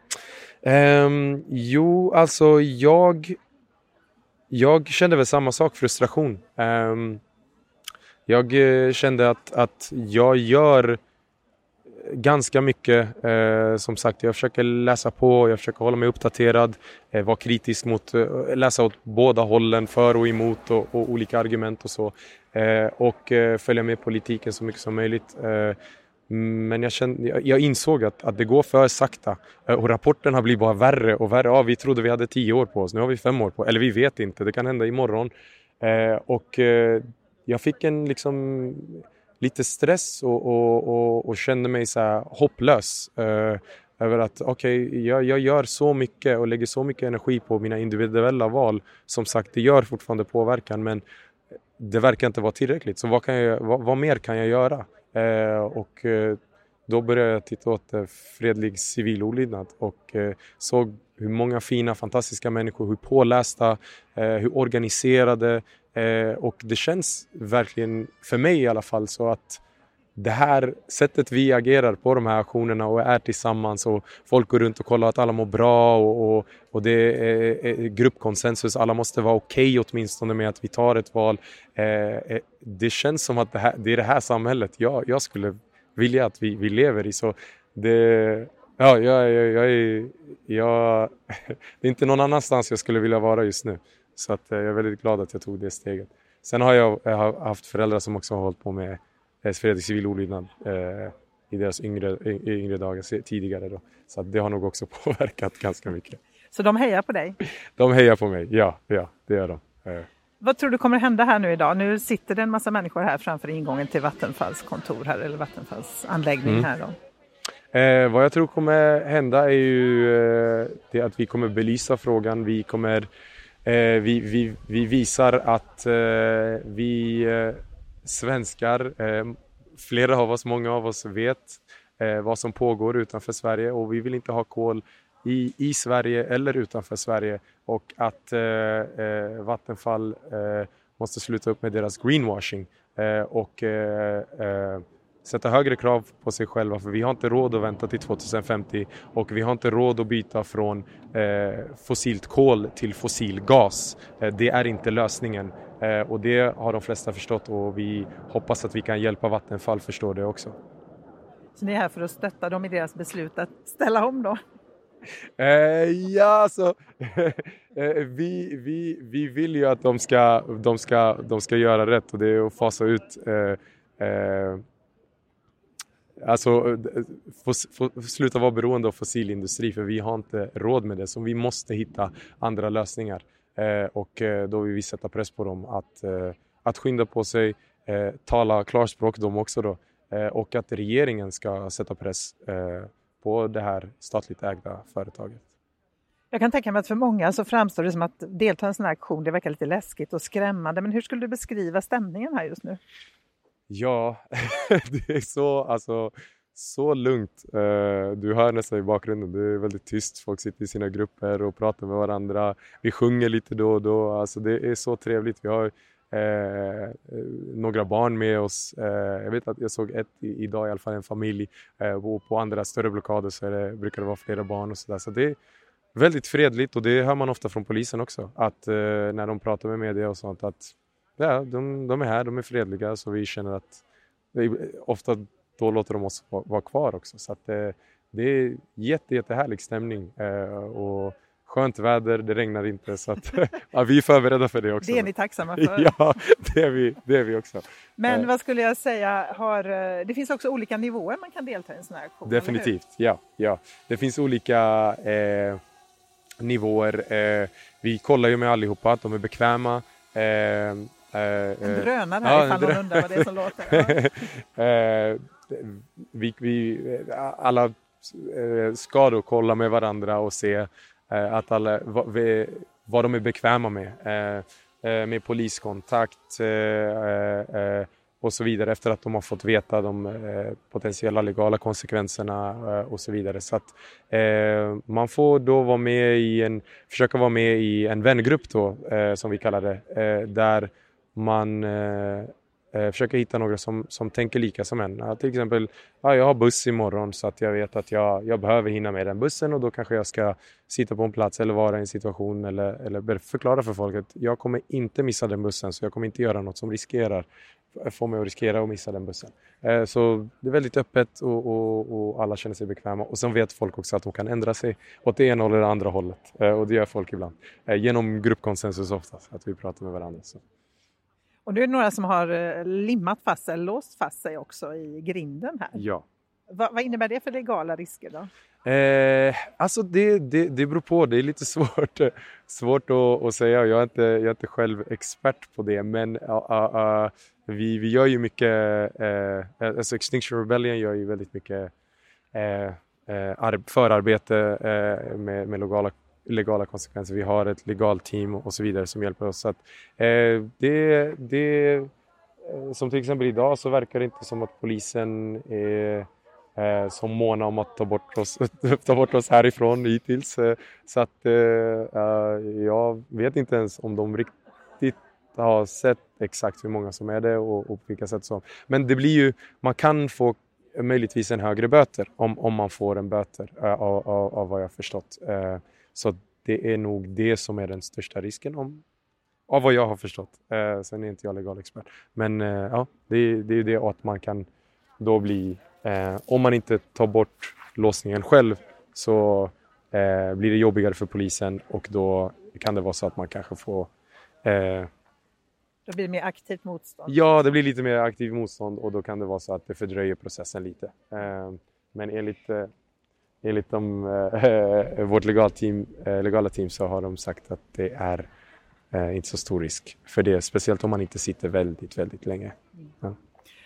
Speaker 6: Um, jo, alltså jag, jag kände väl samma sak, frustration. Um, jag eh, kände att, att jag gör ganska mycket. Eh, som sagt, jag försöker läsa på, jag försöker hålla mig uppdaterad, eh, vara kritisk mot, eh, läsa åt båda hållen, för och emot och, och olika argument och så. Eh, och eh, följa med politiken så mycket som möjligt. Eh, men jag, kände, jag, jag insåg att, att det går för sakta eh, och rapporten har blivit bara värre och värre. Ja, vi trodde vi hade tio år på oss, nu har vi fem år på oss. Eller vi vet inte, det kan hända imorgon. Eh, och eh, jag fick en liksom lite stress och, och, och, och kände mig så hopplös. Eh, över att okej, okay, jag, jag, gör så mycket och lägger så mycket energi på mina individuella val. Som sagt, det gör fortfarande påverkan men det verkar inte vara tillräckligt. Så vad, kan jag, vad, vad mer kan jag göra? Eh, och eh, då började jag titta åt eh, fredlig civil olydnad och eh, såg hur många fina, fantastiska människor, hur pålästa, eh, hur organiserade, Eh, och det känns verkligen, för mig i alla fall, så att det här sättet vi agerar på de här aktionerna och är tillsammans och folk går runt och kollar att alla mår bra och, och, och det är, är gruppkonsensus, alla måste vara okej okay åtminstone med att vi tar ett val. Eh, eh, det känns som att det, här, det är det här samhället jag, jag skulle vilja att vi, vi lever i. Så det, ja, jag, jag, jag, jag, (laughs) det är inte någon annanstans jag skulle vilja vara just nu. Så att, eh, jag är väldigt glad att jag tog det steget. Sen har jag, jag har haft föräldrar som också har hållit på med eh, fredlig civil olydnad eh, i deras yngre, yngre dagar tidigare. Då. Så det har nog också (laughs) påverkat ganska mycket.
Speaker 5: Så de hejar på dig?
Speaker 6: De hejar på mig, ja, ja det gör de. Eh.
Speaker 5: Vad tror du kommer hända här nu idag? Nu sitter det en massa människor här framför ingången till Vattenfalls kontor här, eller Vattenfalls anläggning mm. här. Då.
Speaker 6: Eh, vad jag tror kommer hända är ju eh, det att vi kommer belysa frågan. Vi kommer Eh, vi, vi, vi, visar att eh, vi eh, svenskar, eh, flera av oss, många av oss vet eh, vad som pågår utanför Sverige och vi vill inte ha kol i, i Sverige eller utanför Sverige och att eh, Vattenfall eh, måste sluta upp med deras greenwashing. Eh, och sätta högre krav på sig själva för vi har inte råd att vänta till 2050 och vi har inte råd att byta från eh, fossilt kol till fossil gas. Eh, det är inte lösningen eh, och det har de flesta förstått och vi hoppas att vi kan hjälpa Vattenfall förstå det också.
Speaker 5: Så ni är här för att stötta dem i deras beslut att ställa om då?
Speaker 6: Eh, ja, alltså, (laughs) eh, vi, vi, vi vill ju att de ska, de, ska, de ska göra rätt och det är att fasa ut eh Alltså få, få, sluta vara beroende av fossilindustri för vi har inte råd med det. Så vi måste hitta andra lösningar. Eh, och eh, då vill vi sätta press på dem att, eh, att skynda på sig, eh, tala klarspråk de också då. Eh, och att regeringen ska sätta press eh, på det här statligt ägda företaget.
Speaker 5: Jag kan tänka mig att för många så framstår det som att delta i en sån här aktion, det verkar lite läskigt och skrämmande. Men hur skulle du beskriva stämningen här just nu?
Speaker 6: Ja, (laughs) det är så, alltså, så lugnt. Eh, du hör nästan i bakgrunden, det är väldigt tyst. Folk sitter i sina grupper och pratar med varandra. Vi sjunger lite då och då. Alltså, det är så trevligt. Vi har Eh, eh några barn med oss. Eh, jag vet att jag såg ett idag i alla fall, en familj. och på andra större blockader så det, brukar det vara flera barn och sådär. Så det är väldigt fredligt och det hör man ofta från polisen också. Att när de pratar med media och sånt att ja, de, de är här, de är fredliga så vi känner att ofta då låter de oss vara kvar också. Så att, eh, det är jätte, jättehärlig stämning eh, och skönt väder, det regnar inte så att (laughs) ja, vi är förberedda för det också.
Speaker 5: Det är ni tacksamma för. (laughs)
Speaker 6: Ja, det är vi, det är vi också.
Speaker 5: Men
Speaker 6: Eh.
Speaker 5: vad skulle jag säga, har, eh, det finns också olika nivåer man kan delta i en sån här aktion?
Speaker 6: Definitivt, ja, ja. Det finns olika eh, nivåer. Eh, vi kollar ju med allihopa att de är bekväma. Eh,
Speaker 5: En
Speaker 6: eh,
Speaker 5: drönare
Speaker 6: ja,
Speaker 5: här
Speaker 6: en
Speaker 5: ifall någon undrar vad det är som låter. (laughs) Ja.
Speaker 6: eh, vi, vi, alla ska då kolla med varandra och se att alla, vad, vi, vad de är bekväma med. Med poliskontakt och så vidare efter att de har fått veta de potentiella legala konsekvenserna och så vidare. Så att eh, man får då vara med i en, försöka vara med i en vängrupp då, eh, som vi kallar det, eh, där man eh, eh, försöker hitta några som, som tänker lika som en. Ja, till exempel, ja, jag har buss imorgon så att jag vet att jag, jag behöver hinna med den bussen och då kanske jag ska sitta på en plats eller vara i en situation eller, eller förklara för folk att jag kommer inte missa den bussen så jag kommer inte göra något som riskerar får mig att riskera att missa den bussen. Eh, Så det är väldigt öppet och, och, och alla känner sig bekväma och sen vet folk också att de kan ändra sig åt det ena eller det andra hållet Eh, och det gör folk ibland. Eh, Genom gruppkonsensus oftast, att vi pratar med varandra. Så.
Speaker 5: Och nu är det några som har eh, limmat fast sig, låst fast sig också i grinden här.
Speaker 6: Ja.
Speaker 5: Vad, vad innebär det för legala risker då?
Speaker 6: Eh, alltså det, det, det beror på, det är lite (laughs) svårt, svårt att, att säga. Jag är, inte, jag är inte själv expert på det men uh, uh, uh, vi, vi gör ju mycket, uh, alltså Extinction Rebellion gör ju väldigt mycket ar- förarbete med, med legala, legala konsekvenser. Vi har ett legalt team och så vidare som hjälper oss. Så att, eh, det, det, eh, som till exempel idag så verkar det inte som att polisen är eh, som måna om att ta bort oss, (laughs) ta bort oss härifrån hittills. Eh, så att eh, eh, jag vet inte ens om de riktigt har sett exakt hur många som är det och, och på vilka sätt som. Men det blir ju, man kan få möjligtvis en högre böter om, om man får en böter eh, av, av, av vad jag förstått. Så det är nog det som är den största risken om, av vad jag har förstått. Eh, sen är inte jag legal expert. Men eh, ja, det, det är ju det att man kan då bli Eh, om man inte tar bort låsningen själv så eh, blir det jobbigare för polisen och då kan det vara så att man kanske får eh,
Speaker 5: Då blir det mer aktivt motstånd.
Speaker 6: Ja, det blir lite mer aktiv motstånd och då kan det vara så att det fördröjer processen lite. Eh, men enligt, eh, enligt de, eh, vårt legal team, eh, legala team så har de sagt att det är eh, inte så stor risk för det, speciellt om man inte sitter väldigt, väldigt länge.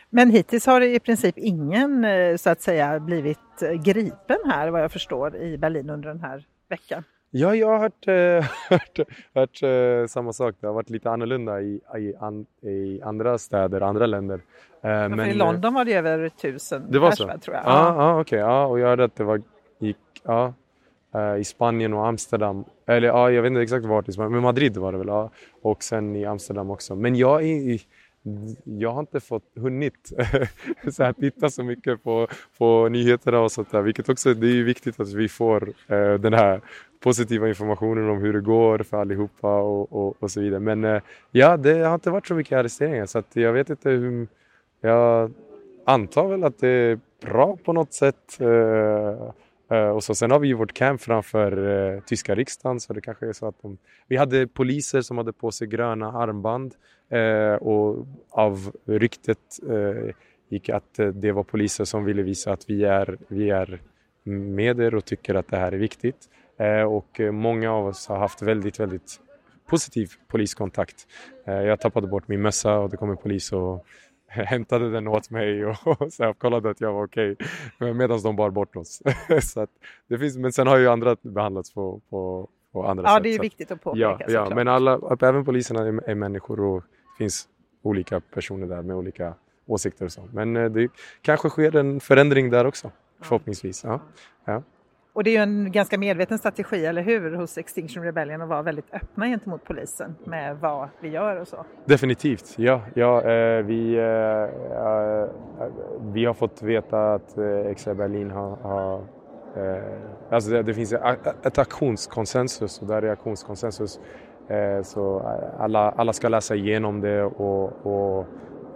Speaker 5: Men hittills har det i princip ingen eh, så att säga blivit eh, gripen här vad jag förstår i Berlin under den här veckan.
Speaker 6: Ja, jag har hört, eh, (laughs) hört, hört eh, samma sak. Det har varit lite annorlunda i, i, an, i andra städer, andra länder. Eh,
Speaker 5: Men, I
Speaker 6: eh,
Speaker 5: London var det över tusen
Speaker 6: Det var
Speaker 5: pers,
Speaker 6: så?
Speaker 5: tror jag.
Speaker 6: Ja, ja okej. Ja, och jag hörde att det var ja, eh, i Spanien och Amsterdam. Eller ja, jag vet inte exakt vart i Spanien, men Madrid var det väl. Ja. Och sen i Amsterdam också. Men jag, är, jag har inte fått hunnit (laughs) så här, titta så mycket på, på nyheterna och sånt där. Vilket också, det är ju viktigt att vi får eh, den här positiva informationen om hur det går för allihopa och, och, och så vidare. Men eh, ja, det har inte varit så mycket arresteringar så att jag vet inte hur... Jag antar väl att det är bra på något sätt. Eh, Eh, och så, sen har vi ju vårt camp framför eh, tyska riksdagen så det kanske är så att de... Vi hade poliser som hade på sig gröna armband eh, och av ryktet eh, gick att eh, det var poliser som ville visa att vi är, vi är med er och tycker att det här är viktigt. Eh, och eh, många av oss har haft väldigt, väldigt positiv poliskontakt. Eh, jag tappade bort min mössa och det kom en polis och (laughs) hämtade den åt mig och, och så här, kollade att jag var okej medan de bar bort oss. (laughs) så att det finns, men sen har ju andra behandlats på, på, på andra
Speaker 5: Ja,
Speaker 6: sätt.
Speaker 5: det är viktigt att påpeka
Speaker 6: Ja, ja men alla, även poliserna är, är människor och det finns olika personer där med olika åsikter och så. Men eh, det kanske sker en förändring där också, förhoppningsvis. Ja. Ja.
Speaker 5: Och det är ju en ganska medveten strategi, eller hur, hos Extinction Rebellion att vara väldigt öppna gentemot polisen med vad vi gör och så.
Speaker 6: Definitivt, ja. ja eh, vi, eh, eh vi har fått veta att eh, Extra Berlin har, har eh, alltså det, det finns ett, ett aktionskonsensus och där är aktionskonsensus eh, så eh, alla, alla ska läsa igenom det och, och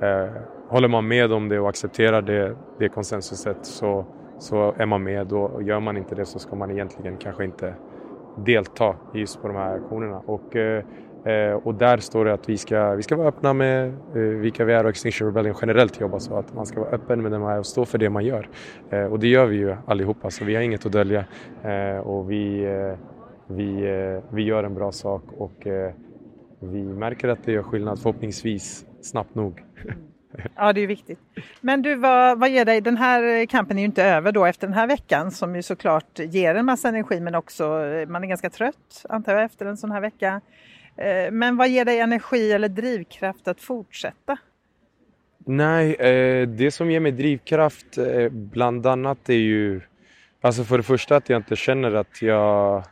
Speaker 6: eh, håller man med om det och accepterar det, det konsensuset så, så är man med och gör man inte det så ska man egentligen kanske inte delta just på de här aktionerna. Och, eh, och där står det att vi ska, vi ska vara öppna med eh, vilka vi är och Extinction Rebellion generellt jobbar så att man ska vara öppen med det man är och stå för det man gör. Eh, och det gör vi ju allihopa så vi har inget att dölja eh, och vi, eh, vi, eh, vi gör en bra sak och eh, vi märker att det gör skillnad förhoppningsvis snabbt nog. (laughs)
Speaker 5: Ja, det är viktigt. Men du, vad, vad ger dig, den här kampen är ju inte över då efter den här veckan som ju såklart ger en massa energi men också man är ganska trött antar jag efter en sån här vecka. Eh, men vad ger dig energi eller drivkraft att fortsätta?
Speaker 6: Nej, eh, det som ger mig drivkraft eh, bland annat är ju Alltså för det första att jag inte känner att jag,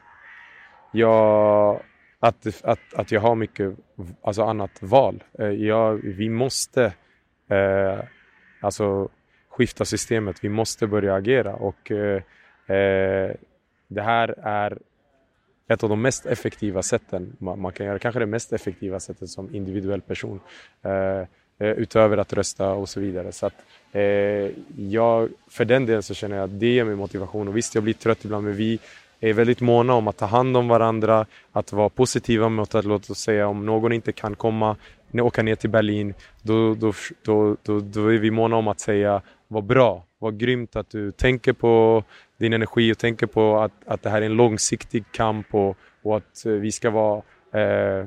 Speaker 6: jag att, att, att jag har mycket alltså annat val. Jag, vi måste eh, alltså skifta systemet, vi måste börja agera och eh, eh det här är ett av de mest effektiva sätten man, man, kan göra, kanske det mest effektiva sättet som individuell person. Eh, eh, utöver att rösta och så vidare. Så att, eh, jag, för den delen så känner jag att det ger mig motivation och visst jag blir trött ibland men vi är väldigt måna om att ta hand om varandra, att vara positiva mot att låt oss säga om någon inte kan komma, åka ner till Berlin, då, då, då, då, då är vi måna om att säga vad bra, vad grymt att du tänker på din energi och tänker på att, att det här är en långsiktig kamp och, och att eh, vi ska vara eh,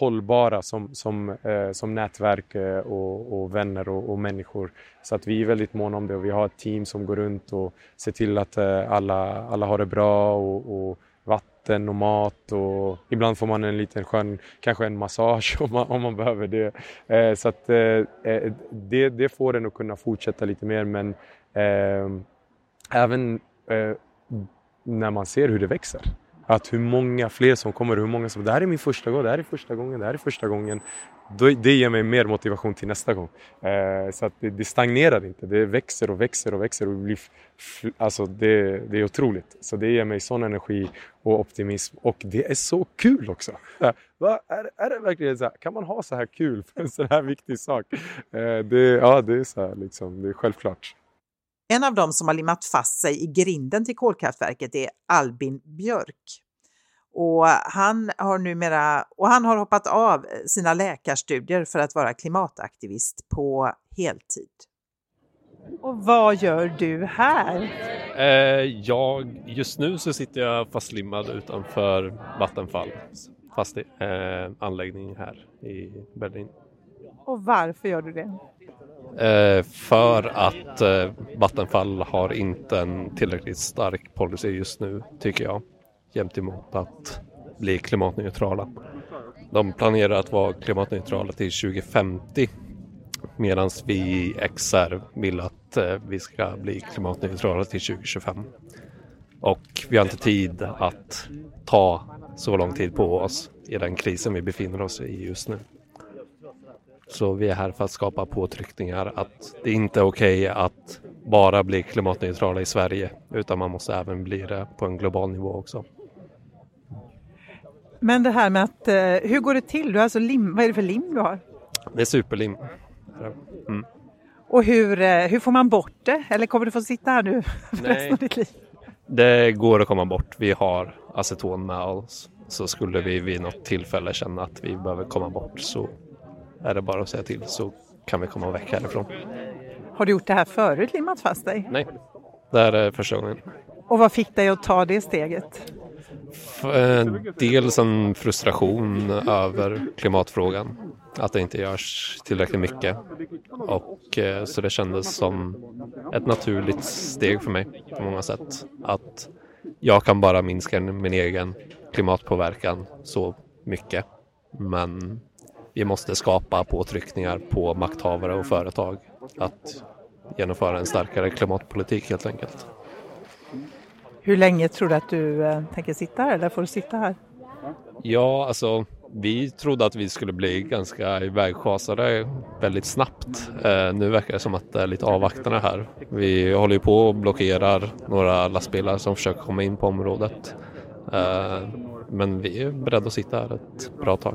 Speaker 6: hållbara som, som, eh, som nätverk eh, och, och, vänner och, och, människor. Så att vi är väldigt måna om det och vi har ett team som går runt och ser till att eh, alla, alla har det bra och, och, vatten och mat och ibland får man en liten skön, kanske en massage (laughs) om man, om man behöver det. Eh, så att eh, eh, det, det får en att kunna fortsätta lite mer men eh, även eh, när man ser hur det växer. Att hur många fler som kommer, hur många som det här är min första gång, det här är första gången, det här är första gången. Då, det ger mig mer motivation till nästa gång. Eh, så att det, det, stagnerar inte, det växer och växer och växer. Och blir alltså det, det är otroligt. Så det ger mig sån energi och optimism och det är så kul också. Va? Är, är det verkligen så här? Kan man ha så här kul för en sån här viktig sak? Eh, det, ja, det är så här, liksom, det är självklart.
Speaker 2: En av dem som har limmat fast sig i grinden till kolkraftverket är Albin Björk. Och han har numera och han har hoppat av sina läkarstudier för att vara klimataktivist på heltid.
Speaker 5: Och vad gör du här?
Speaker 7: Eh, jag, just nu så sitter jag fastlimmad utanför Vattenfall fast eh, anläggning här i Berlin.
Speaker 5: Och varför gör du det?
Speaker 7: Eh, för att eh, Vattenfall har inte en tillräckligt stark policy just nu, tycker jag, jämt emot att bli klimatneutrala. De planerar att vara klimatneutrala till 2050 medan vi i XR vill att eh, vi ska bli klimatneutrala till 2025. Och vi har inte tid att ta så lång tid på oss i den krisen vi befinner oss i just nu. Så vi är här för att skapa påtryckningar att det inte är okej okay att bara bli klimatneutrala i Sverige utan man måste även bli det på en global nivå också.
Speaker 5: Men det här med att, eh, hur går det till? Du har alltså lim, vad är det för lim du har?
Speaker 7: Det är superlim.
Speaker 5: Mm. Och hur, eh, hur får man bort det? Eller kommer du få sitta här nu för (laughs) resten av ditt liv?
Speaker 7: Det går att komma bort. Vi har aceton med oss. Så skulle vi vid något tillfälle känna att vi behöver komma bort så är det bara att säga till så kan vi komma väck härifrån.
Speaker 5: Har du gjort det här förut, limmat fast dig?
Speaker 7: Nej, det här är första gången.
Speaker 5: Och vad fick dig att ta det steget?
Speaker 7: Eh, Dels en frustration över klimatfrågan. Att det inte görs tillräckligt mycket. Och eh, så det kändes som ett naturligt steg för mig på många sätt. Att jag kan bara minska min egen klimatpåverkan så mycket. Men vi måste skapa påtryckningar på makthavare och företag att genomföra en starkare klimatpolitik helt enkelt.
Speaker 5: Hur länge tror du att du eh, tänker sitta här eller får du sitta här?
Speaker 7: Ja, alltså vi trodde att vi skulle bli ganska ivägschasade väldigt snabbt. Eh, nu verkar det som att det är lite avvaktande här. Vi håller ju på och blockerar några lastbilar som försöker komma in på området. Eh, men vi är beredda att sitta här ett bra tag.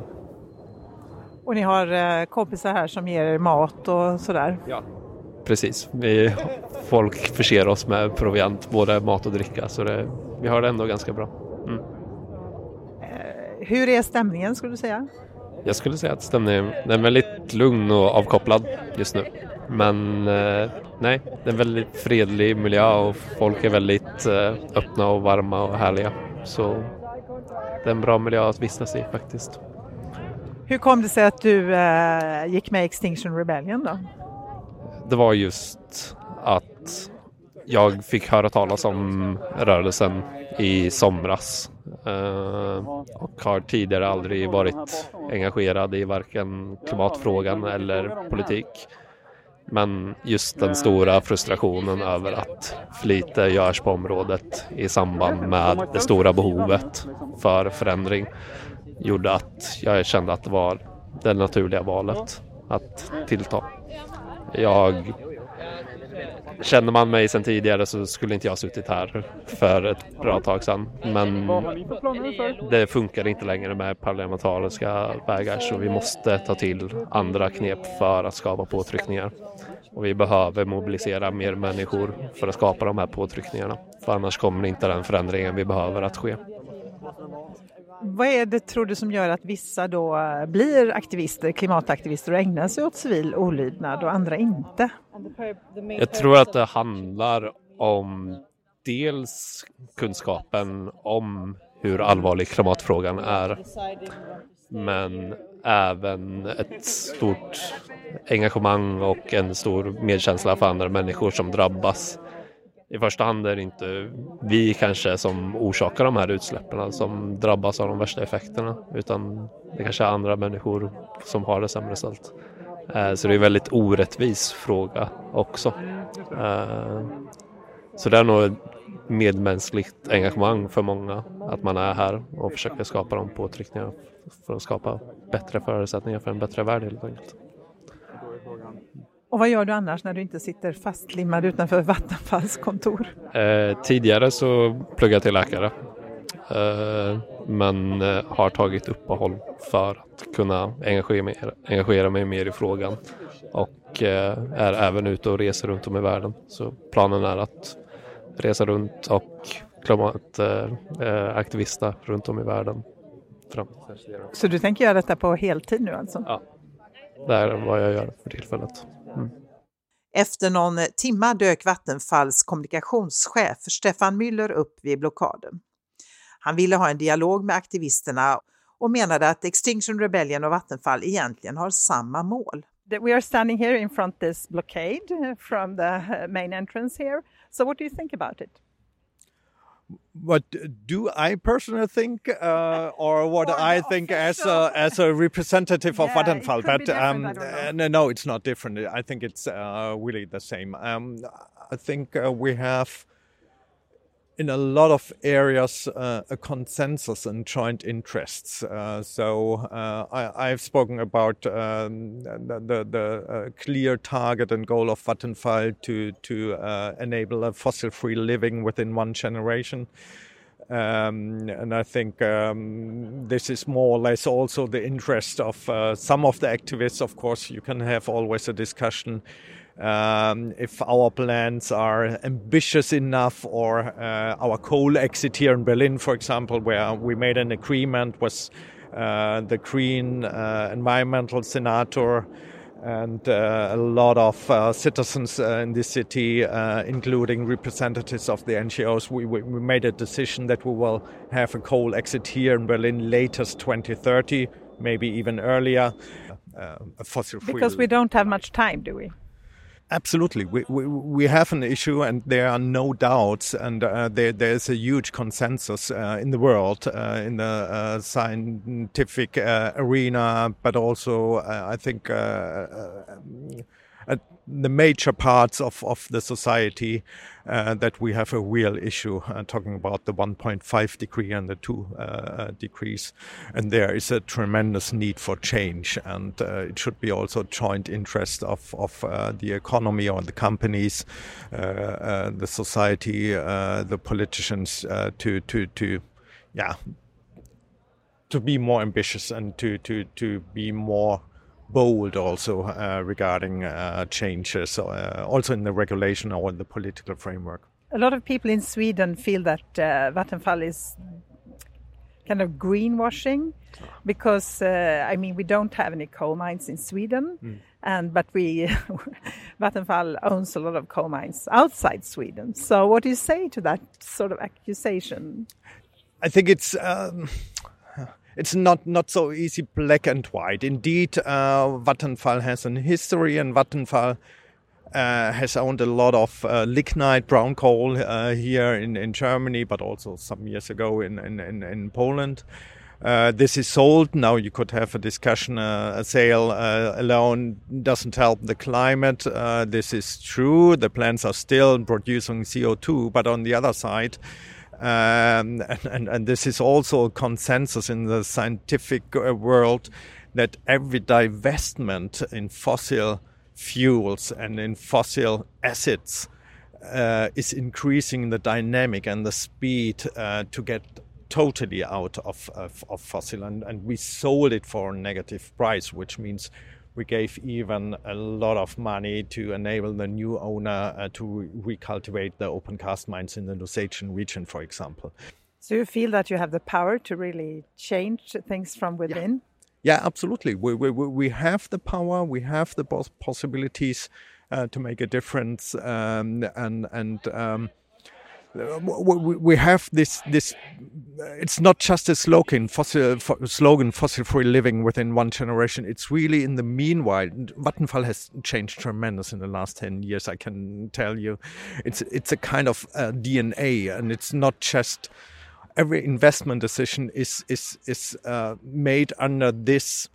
Speaker 5: Och ni har eh, kompisar här som ger er mat och sådär?
Speaker 7: Ja, precis. Vi, folk förser oss med proviant, både mat och dricka, så det, vi har det ändå ganska bra. Mm.
Speaker 5: Hur är stämningen skulle du säga?
Speaker 7: Jag skulle säga att stämningen är väldigt lugn och avkopplad just nu. Men eh, nej, det är en väldigt fredlig miljö och folk är väldigt eh, öppna och varma och härliga. Så det är en bra miljö att vistas i faktiskt.
Speaker 5: Hur kom det sig att du eh, gick med Extinction Rebellion då?
Speaker 7: Det var just att jag fick höra talas om rörelsen i somras eh, och har tidigare aldrig varit engagerad i varken klimatfrågan eller politik. Men just den stora frustrationen över att för lite görs på området i samband med det stora behovet för förändring gjorde att jag kände att det var det naturliga valet att tillta. Jag Känner man mig sedan tidigare så skulle inte jag suttit här för ett bra tag sedan. Men det funkar inte längre med parlamentariska vägar så vi måste ta till andra knep för att skapa påtryckningar. Och vi behöver mobilisera mer människor för att skapa de här påtryckningarna. För annars kommer inte den förändringen vi behöver att ske.
Speaker 5: Vad är det tror du som gör att vissa då blir aktivister, klimataktivister och ägnar sig åt civil olydnad och andra inte?
Speaker 7: Jag tror att det handlar om dels kunskapen om hur allvarlig klimatfrågan är men även ett stort engagemang och en stor medkänsla för andra människor som drabbas i första hand är det inte vi kanske som orsakar de här utsläppen som drabbas av de värsta effekterna utan det kanske är andra människor som har det sämre ställt. Eh, så det är en väldigt orättvis fråga också. Eh, så det är nog ett medmänskligt engagemang för många att man är här och försöker skapa de påtryckningar för att skapa bättre förutsättningar för en bättre värld helt enkelt.
Speaker 5: Och vad gör du annars när du inte sitter fastlimmad utanför (laughs) Vattenfalls kontor?
Speaker 7: Eh, tidigare så pluggade jag till läkare. Eh, men eh, har tagit uppehåll för att kunna engagera mig, engagera mig mer i frågan. Och eh, är även ute och reser runt om i världen. Så planen är att resa runt och klimataktivista runt om i världen. Fram.
Speaker 5: Så du tänker göra detta på heltid nu alltså?
Speaker 7: Ja, det är vad jag gör för tillfället. Mm.
Speaker 2: Efter någon timma dök Vattenfalls kommunikationschef Stefan Müller upp vid blockaden. Han ville ha en dialog med aktivisterna och menade att Extinction Rebellion och Vattenfall egentligen har samma mål.
Speaker 5: We are standing here in front this blockade from the main entrance here. So what do you think about it?
Speaker 8: What do I personally think, uh, or (laughs) what I think as a, as a representative of yeah, Vattenfall? But um, uh, no, no, it's not different. I think it's uh, really the same. Um, I think uh, we have in a lot of areas uh, a consensus and joint interests. Uh, so uh, I, have spoken about um, the, the, uh, clear target and goal of Vattenfall to to uh, enable a fossil-free living within one generation. Um, and I think um, this is more or less also the interest of uh, some of the activists. Of course, you can have always a discussion um, if our plans are ambitious enough or uh, our coal exit here in Berlin, for example, where we made an agreement with uh, the Green uh, environmental senator and uh, a lot of uh, citizens uh, in this city, including representatives of the NGOs, we, we, made a decision that we will have a coal exit here in Berlin latest 2030, maybe even earlier.
Speaker 5: Because we don't have much time, do we?
Speaker 8: Absolutely, we, we, we have an issue, and there are no doubts, and uh, there there's a huge consensus uh, in the world, uh, in the uh, scientific uh, arena, but also uh, I think the major parts of, of the society that we have a real issue uh, talking about the 1.5 degree and the 2 uh, degrees. And there is a tremendous need for change and uh, it should be also joint interest of, of uh, the economy or the companies uh, the society the politicians to to to yeah to be more ambitious and to to to be more bold also uh, regarding uh, changes, uh, also in the regulation or in the political framework.
Speaker 5: A lot of people in Sweden feel that uh, Vattenfall is kind of greenwashing because uh, I mean we don't have any coal mines in Sweden, mm. and but we (laughs) Vattenfall owns a lot of coal mines outside Sweden. So what do you say to that sort of accusation?
Speaker 8: I think it's. Um, it's not, not so easy black and white. Indeed, uh, Vattenfall has a history, and Vattenfall uh, has owned a lot of uh, lignite brown coal uh, here in, in Germany, but also some years ago in, in, in, in Poland. Uh, this is sold now. You could have a discussion. Uh, a sale uh, alone doesn't help the climate. This is true. The plants are still producing CO2, but on the other side, um, and, and, and, this is also a consensus in the scientific uh, world that every divestment in fossil fuels and in fossil assets uh, is increasing the dynamic and the speed to get totally out of, of, of fossil. And, and we sold it for a negative price, which means we gave even a lot of money to enable the new owner uh, to recultivate the open cast mines in the Lusatian region, for example.
Speaker 5: So you feel that you have the power to really change things from within?
Speaker 8: Yeah, yeah absolutely. We, we, we have the power, we have the possibilities uh, to make a difference, um, and and um, we have this this it's not just a slogan fossil slogan fossil free living within one generation. It's really in the meanwhile Vattenfall has changed tremendous in the last 10 years i can tell you. It's it's a kind of uh, dna and it's not just every investment decision is is is uh, made under this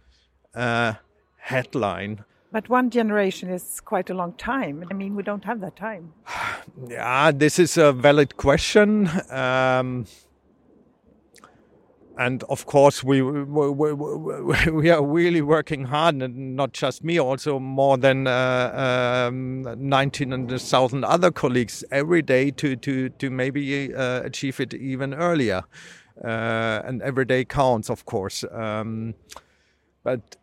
Speaker 8: uh, headline
Speaker 5: but one generation is quite a long time. I mean, we don't have that time. (sighs)
Speaker 8: yeah, this is a valid question. Um, and of course, we, we, we, we, (laughs) are really working hard, and not just me, also more than uh, um, 19,000 other colleagues every day to, to, to maybe uh, achieve it even earlier. Uh, and every day counts, of course. Um, but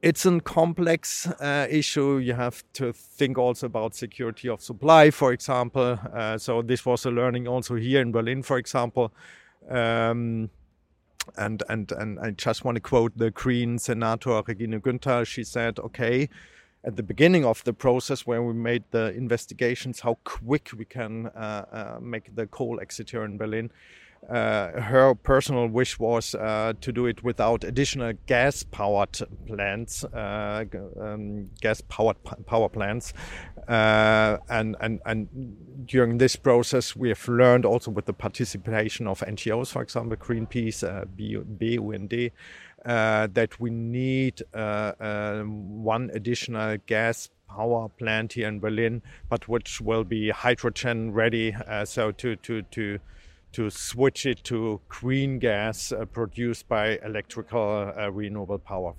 Speaker 8: it's a complex uh, issue. You have to think also about security of supply, for example. Uh, so this was a learning also here in Berlin, for example. Um, and and and I just want to quote the Green Senator Regine Günther. She said, "Okay." At the beginning of the process, when we made the investigations, how quick we can uh, uh make the coal exit here in Berlin, uh, her personal wish was uh, to do it without additional gas powered plants, uh, um, gas powered power plants. Uh, and, and, and during this process, we have learned also with the participation of NGOs, for example, Greenpeace, uh, BUND, uh, that we need one additional gas power plant here in Berlin, but which will be hydrogen ready. so to, to, to to switch it to green gas uh, produced by electrical uh, renewable power.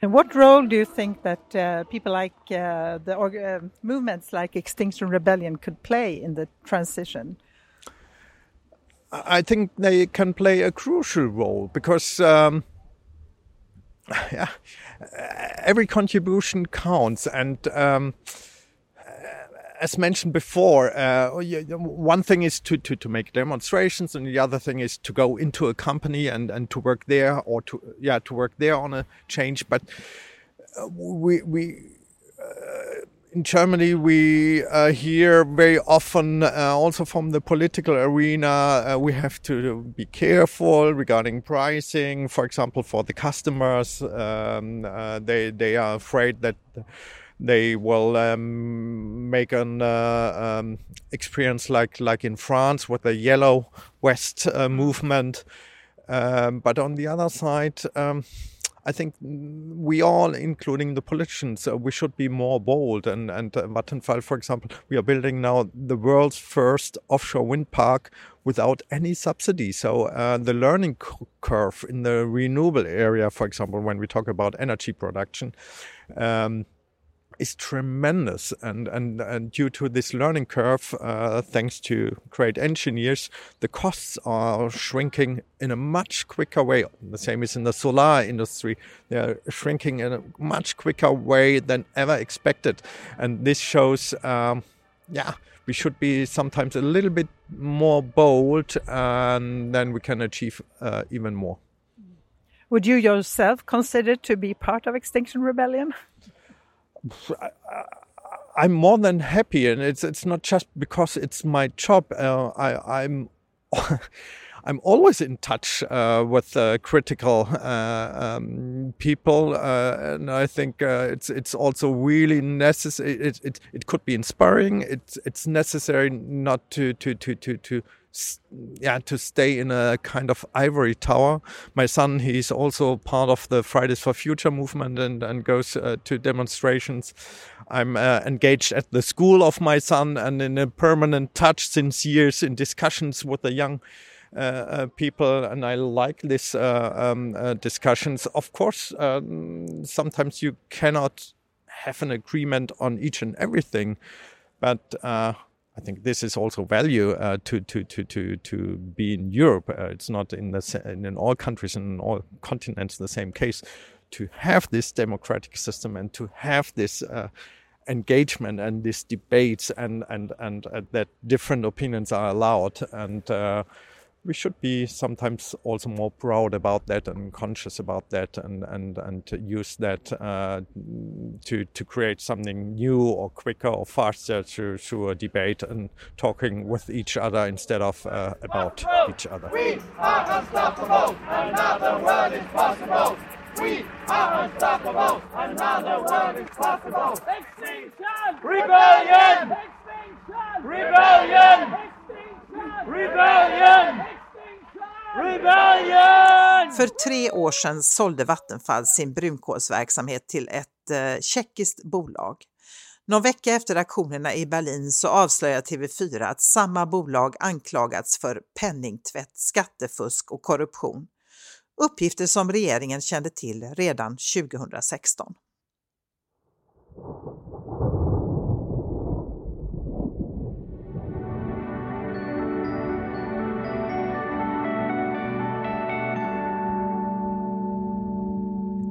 Speaker 5: And what role do you think that uh, people like uh, the uh, movements like Extinction Rebellion could play in the transition?
Speaker 8: I think they can play a crucial role because um, (laughs) yeah, every contribution counts, and um, as mentioned before, uh, one thing is to, to, to make demonstrations, and the other thing is to go into a company and, and to work there, or to yeah to work there on a change. But uh, we we uh, in Germany we uh, hear very often, uh, also from the political arena, uh, we have to be careful regarding pricing. For example, for the customers, um, they they are afraid that they will um, make an uh, um, experience like like in France with the yellow West uh, movement. Um, but on the other side, um, I think we all, including the politicians, uh, we should be more bold. And and uh, Vattenfall, for example, we are building now the world's first offshore wind park without any subsidy. So uh, the learning curve in the renewable area, for example, when we talk about energy production. Um, is tremendous. And, and, and due to this learning curve, uh, thanks to great engineers, the costs are shrinking in a much quicker way. The same is in the solar industry. They are shrinking in a much quicker way than ever expected. And this shows, um, yeah, we should be sometimes a little bit more bold, and then we can achieve uh, even more.
Speaker 5: Would you yourself consider to be part of Extinction Rebellion?
Speaker 8: I'm more than happy, and it's it's not just because it's my job. Uh, I, I'm (laughs) I'm always in touch uh, with uh, critical uh, um, people, uh, and I think uh, it's it's also really necessary. It, it it could be inspiring. It's it's necessary not to to to to to yeah to stay in a kind of ivory tower. My son he's also part of the fridays for future movement and and goes uh, to demonstrations. I'm uh, engaged at the school of my son and in a permanent touch since years in discussions with the young uh, uh people. And i like this uh, um, uh, discussions. Of course um, sometimes you cannot have an agreement on each and everything but I think this is also value uh, to, to, to, to, to be in Europe. Uh, it's not in, the, in all countries and in all continents the same case. To have this democratic system and to have this uh, engagement and these debates and, and, and uh, that different opinions are allowed. And uh, we should be sometimes also more proud about that and conscious about that and and and to use that uh, to to create something new or quicker or faster through through a debate and talking with each other instead of uh, about each other.
Speaker 3: We are unstoppable. Another world is possible. We are unstoppable. Another world is possible. Extinction! Rebellion! Extinction! Rebellion! Extinction! Rebellion! Rebellion!
Speaker 2: För tre år sedan sålde Vattenfall sin brunkolsverksamhet till ett eh, tjeckiskt bolag. Någon vecka efter aktionerna i Berlin så avslöjar TV4 att samma bolag anklagats för penningtvätt, skattefusk och korruption. Uppgifter som regeringen kände till redan 2016.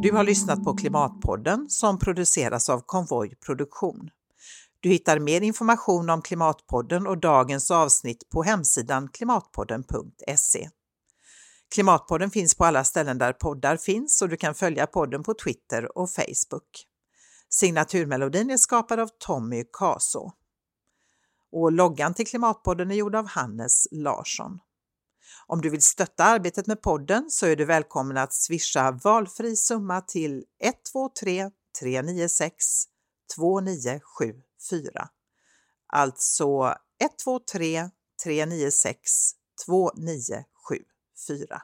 Speaker 2: Du har lyssnat på Klimatpodden som produceras av Konvoj Produktion. Du hittar mer information om Klimatpodden och dagens avsnitt på hemsidan klimatpodden.se. Klimatpodden finns på alla ställen där poddar finns och du kan följa podden på Twitter och Facebook. Signaturmelodin är skapad av Tommy Kaso. Och loggan till Klimatpodden är gjord av Hannes Larsson. Om du vill stötta arbetet med podden så är du välkommen att swisha valfri summa till 123 396 2974. Alltså 123 396 2974.